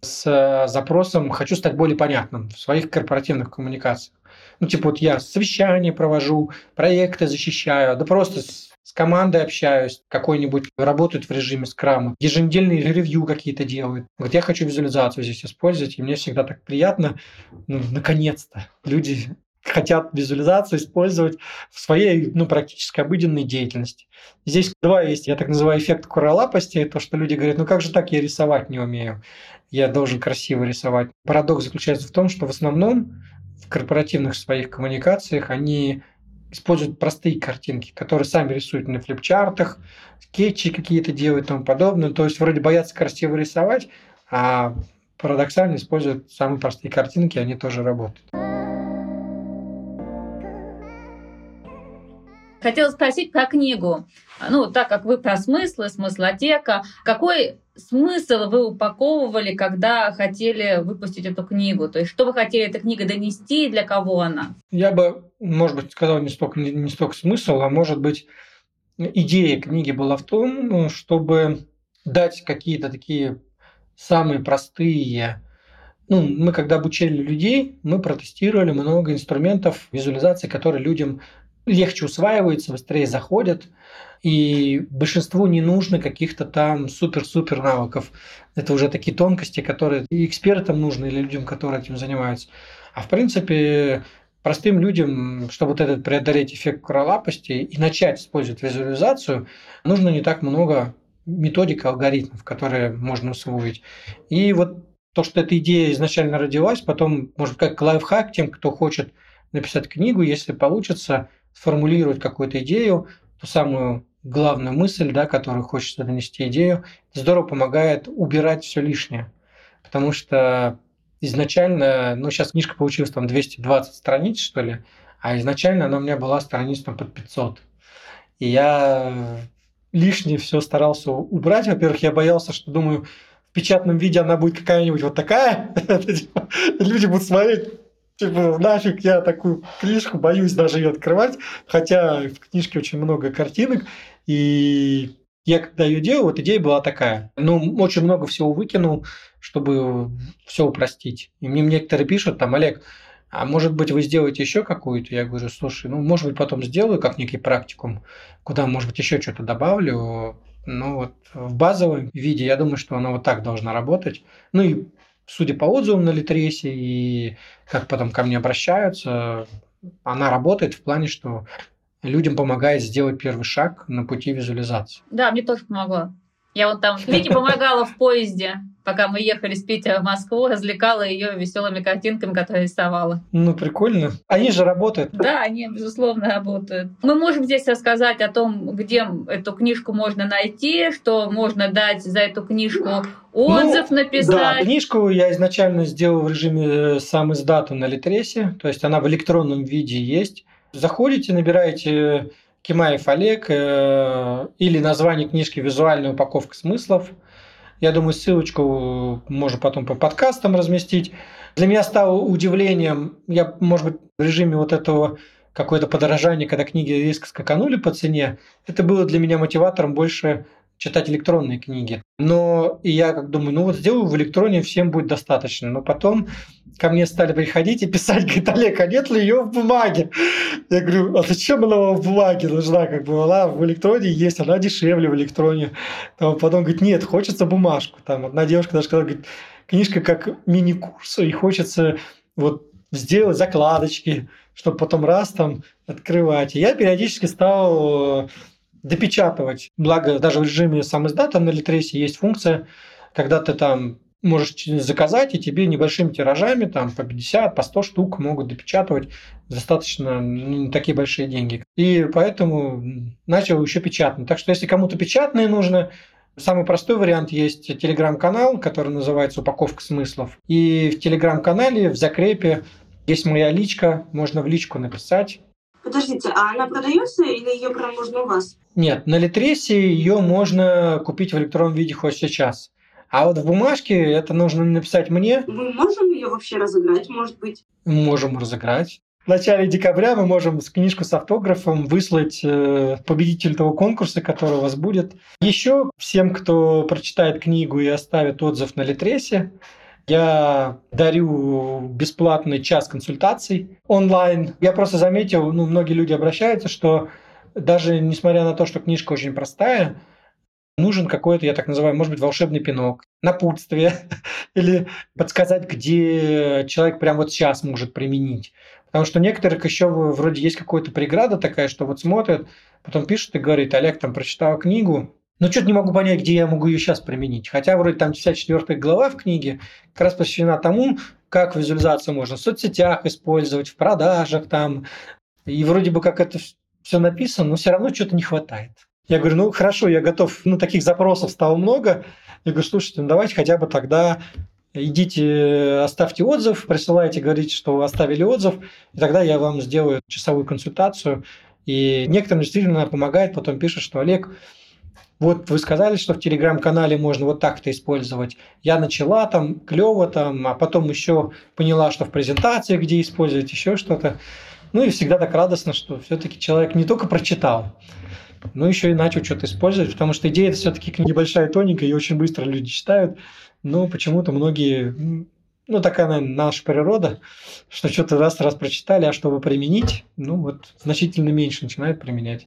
[SPEAKER 1] с э, запросом «хочу стать более понятным в своих корпоративных коммуникациях». Ну, типа вот я совещания провожу, проекты защищаю, да просто с, с командой общаюсь, какой-нибудь работает в режиме скрама, еженедельные ревью какие-то делают. Вот я хочу визуализацию здесь использовать, и мне всегда так приятно, ну, наконец-то, люди хотят визуализацию использовать в своей ну, практически обыденной деятельности. Здесь два есть, я так называю эффект куролапости, то, что люди говорят, ну как же так, я рисовать не умею, я должен красиво рисовать. Парадокс заключается в том, что в основном в корпоративных своих коммуникациях они используют простые картинки, которые сами рисуют на флипчартах, скетчи какие-то делают и тому подобное. То есть вроде боятся красиво рисовать, а парадоксально используют самые простые картинки, они тоже работают.
[SPEAKER 2] Хотела спросить про книгу. Ну, так как вы про смыслы, смыслотека, какой смысл вы упаковывали, когда хотели выпустить эту книгу? То есть, что вы хотели этой книгой донести и для кого она?
[SPEAKER 1] Я бы, может быть, сказал не столько, не, не столько смысл, а может быть, идея книги была в том, ну, чтобы дать какие-то такие самые простые ну, мы когда обучали людей, мы протестировали много инструментов визуализации, которые людям легче усваиваются, быстрее заходят, и большинству не нужно каких-то там супер-супер навыков. Это уже такие тонкости, которые экспертам нужны, или людям, которые этим занимаются. А в принципе, простым людям, чтобы вот этот преодолеть эффект куролапости и начать использовать визуализацию, нужно не так много методик, алгоритмов, которые можно усвоить. И вот то, что эта идея изначально родилась, потом, может, как лайфхак тем, кто хочет написать книгу, если получится, сформулировать какую-то идею, ту самую главную мысль, да, которую хочется донести идею, здорово помогает убирать все лишнее. Потому что изначально, ну, сейчас книжка получилась там 220 страниц, что ли, а изначально она у меня была страниц там под 500. И я лишнее все старался убрать. Во-первых, я боялся, что, думаю, в печатном виде она будет какая-нибудь вот такая. Люди будут смотреть, Типа, нафиг я такую книжку, боюсь даже ее открывать, хотя в книжке очень много картинок, и я когда ее делал, вот идея была такая. Ну, очень много всего выкинул, чтобы все упростить. И мне некоторые пишут, там, Олег, а может быть, вы сделаете еще какую-то? Я говорю, слушай, ну, может быть, потом сделаю как некий практикум, куда, может быть, еще что-то добавлю. Ну, вот в базовом виде, я думаю, что она вот так должна работать. Ну, и судя по отзывам на Литресе и как потом ко мне обращаются, она работает в плане, что людям помогает сделать первый шаг на пути визуализации.
[SPEAKER 2] Да, мне тоже помогла. Я вот там Вике помогала в поезде, пока мы ехали с Питера в Москву, развлекала ее веселыми картинками, которые рисовала.
[SPEAKER 1] Ну, прикольно. Они же работают.
[SPEAKER 2] Да, они, безусловно, работают. Мы можем здесь рассказать о том, где эту книжку можно найти, что можно дать за эту книжку отзыв ну, написать.
[SPEAKER 1] Да, книжку я изначально сделал в режиме э, сам издата на Литресе, то есть она в электронном виде есть. Заходите, набираете Кимаев Олег э, или название книжки «Визуальная упаковка смыслов». Я думаю, ссылочку можно потом по подкастам разместить. Для меня стало удивлением, я, может быть, в режиме вот этого какое-то подорожание, когда книги резко скаканули по цене, это было для меня мотиватором больше читать электронные книги. Но и я как думаю, ну вот сделаю в электроне, всем будет достаточно. Но потом ко мне стали приходить и писать, говорит, Олег, а нет ли ее в бумаге? Я говорю, а зачем она вам в бумаге нужна? Как бы она в электроне есть, она дешевле в электроне. Там, потом говорит, нет, хочется бумажку. Там одна девушка даже сказала, говорит, книжка как мини-курс, и хочется вот сделать закладочки, чтобы потом раз там открывать. И я периодически стал допечатывать. Благо, даже в режиме сам издата на Литресе есть функция, когда ты там можешь заказать, и тебе небольшими тиражами, там по 50, по 100 штук могут допечатывать достаточно ну, не такие большие деньги. И поэтому начал еще печатать. Так что если кому-то печатные нужно, самый простой вариант есть телеграм-канал, который называется «Упаковка смыслов». И в телеграм-канале в закрепе есть моя личка, можно в личку написать.
[SPEAKER 3] Подождите, а она продается или ее прям можно у вас?
[SPEAKER 1] Нет, на Литресе ее можно купить в электронном виде хоть сейчас. А вот в бумажке это нужно написать мне.
[SPEAKER 3] Мы можем ее вообще разыграть, может быть?
[SPEAKER 1] Можем разыграть. В начале декабря мы можем книжку с автографом выслать э, победитель того конкурса, который у вас будет. Еще всем, кто прочитает книгу и оставит отзыв на Литресе, Я дарю бесплатный час консультаций онлайн. Я просто заметил, ну, многие люди обращаются, что даже несмотря на то, что книжка очень простая, нужен какой-то, я так называю, может быть, волшебный пинок, напутствие или подсказать, где человек прямо вот сейчас может применить. Потому что некоторых еще вроде есть какая-то преграда такая, что вот смотрят, потом пишут и говорит, Олег, там прочитал книгу, но что-то не могу понять, где я могу ее сейчас применить. Хотя вроде там 54 глава в книге как раз посвящена тому, как визуализацию можно в соцсетях использовать, в продажах там. И вроде бы как это все написано, но все равно что-то не хватает. Я говорю, ну хорошо, я готов, ну таких запросов стало много. Я говорю, слушайте, ну давайте хотя бы тогда идите, оставьте отзыв, присылайте, говорите, что вы оставили отзыв, и тогда я вам сделаю часовую консультацию. И некоторым действительно помогает, потом пишет, что Олег, вот вы сказали, что в телеграм-канале можно вот так-то использовать. Я начала там, клево там, а потом еще поняла, что в презентации, где использовать еще что-то. Ну и всегда так радостно, что все-таки человек не только прочитал, но еще и начал что-то использовать, потому что идея это все-таки небольшая, тоненькая, и очень быстро люди читают. Но почему-то многие, ну такая, наверное, наша природа, что что-то раз-раз прочитали, а чтобы применить, ну вот значительно меньше начинают применять.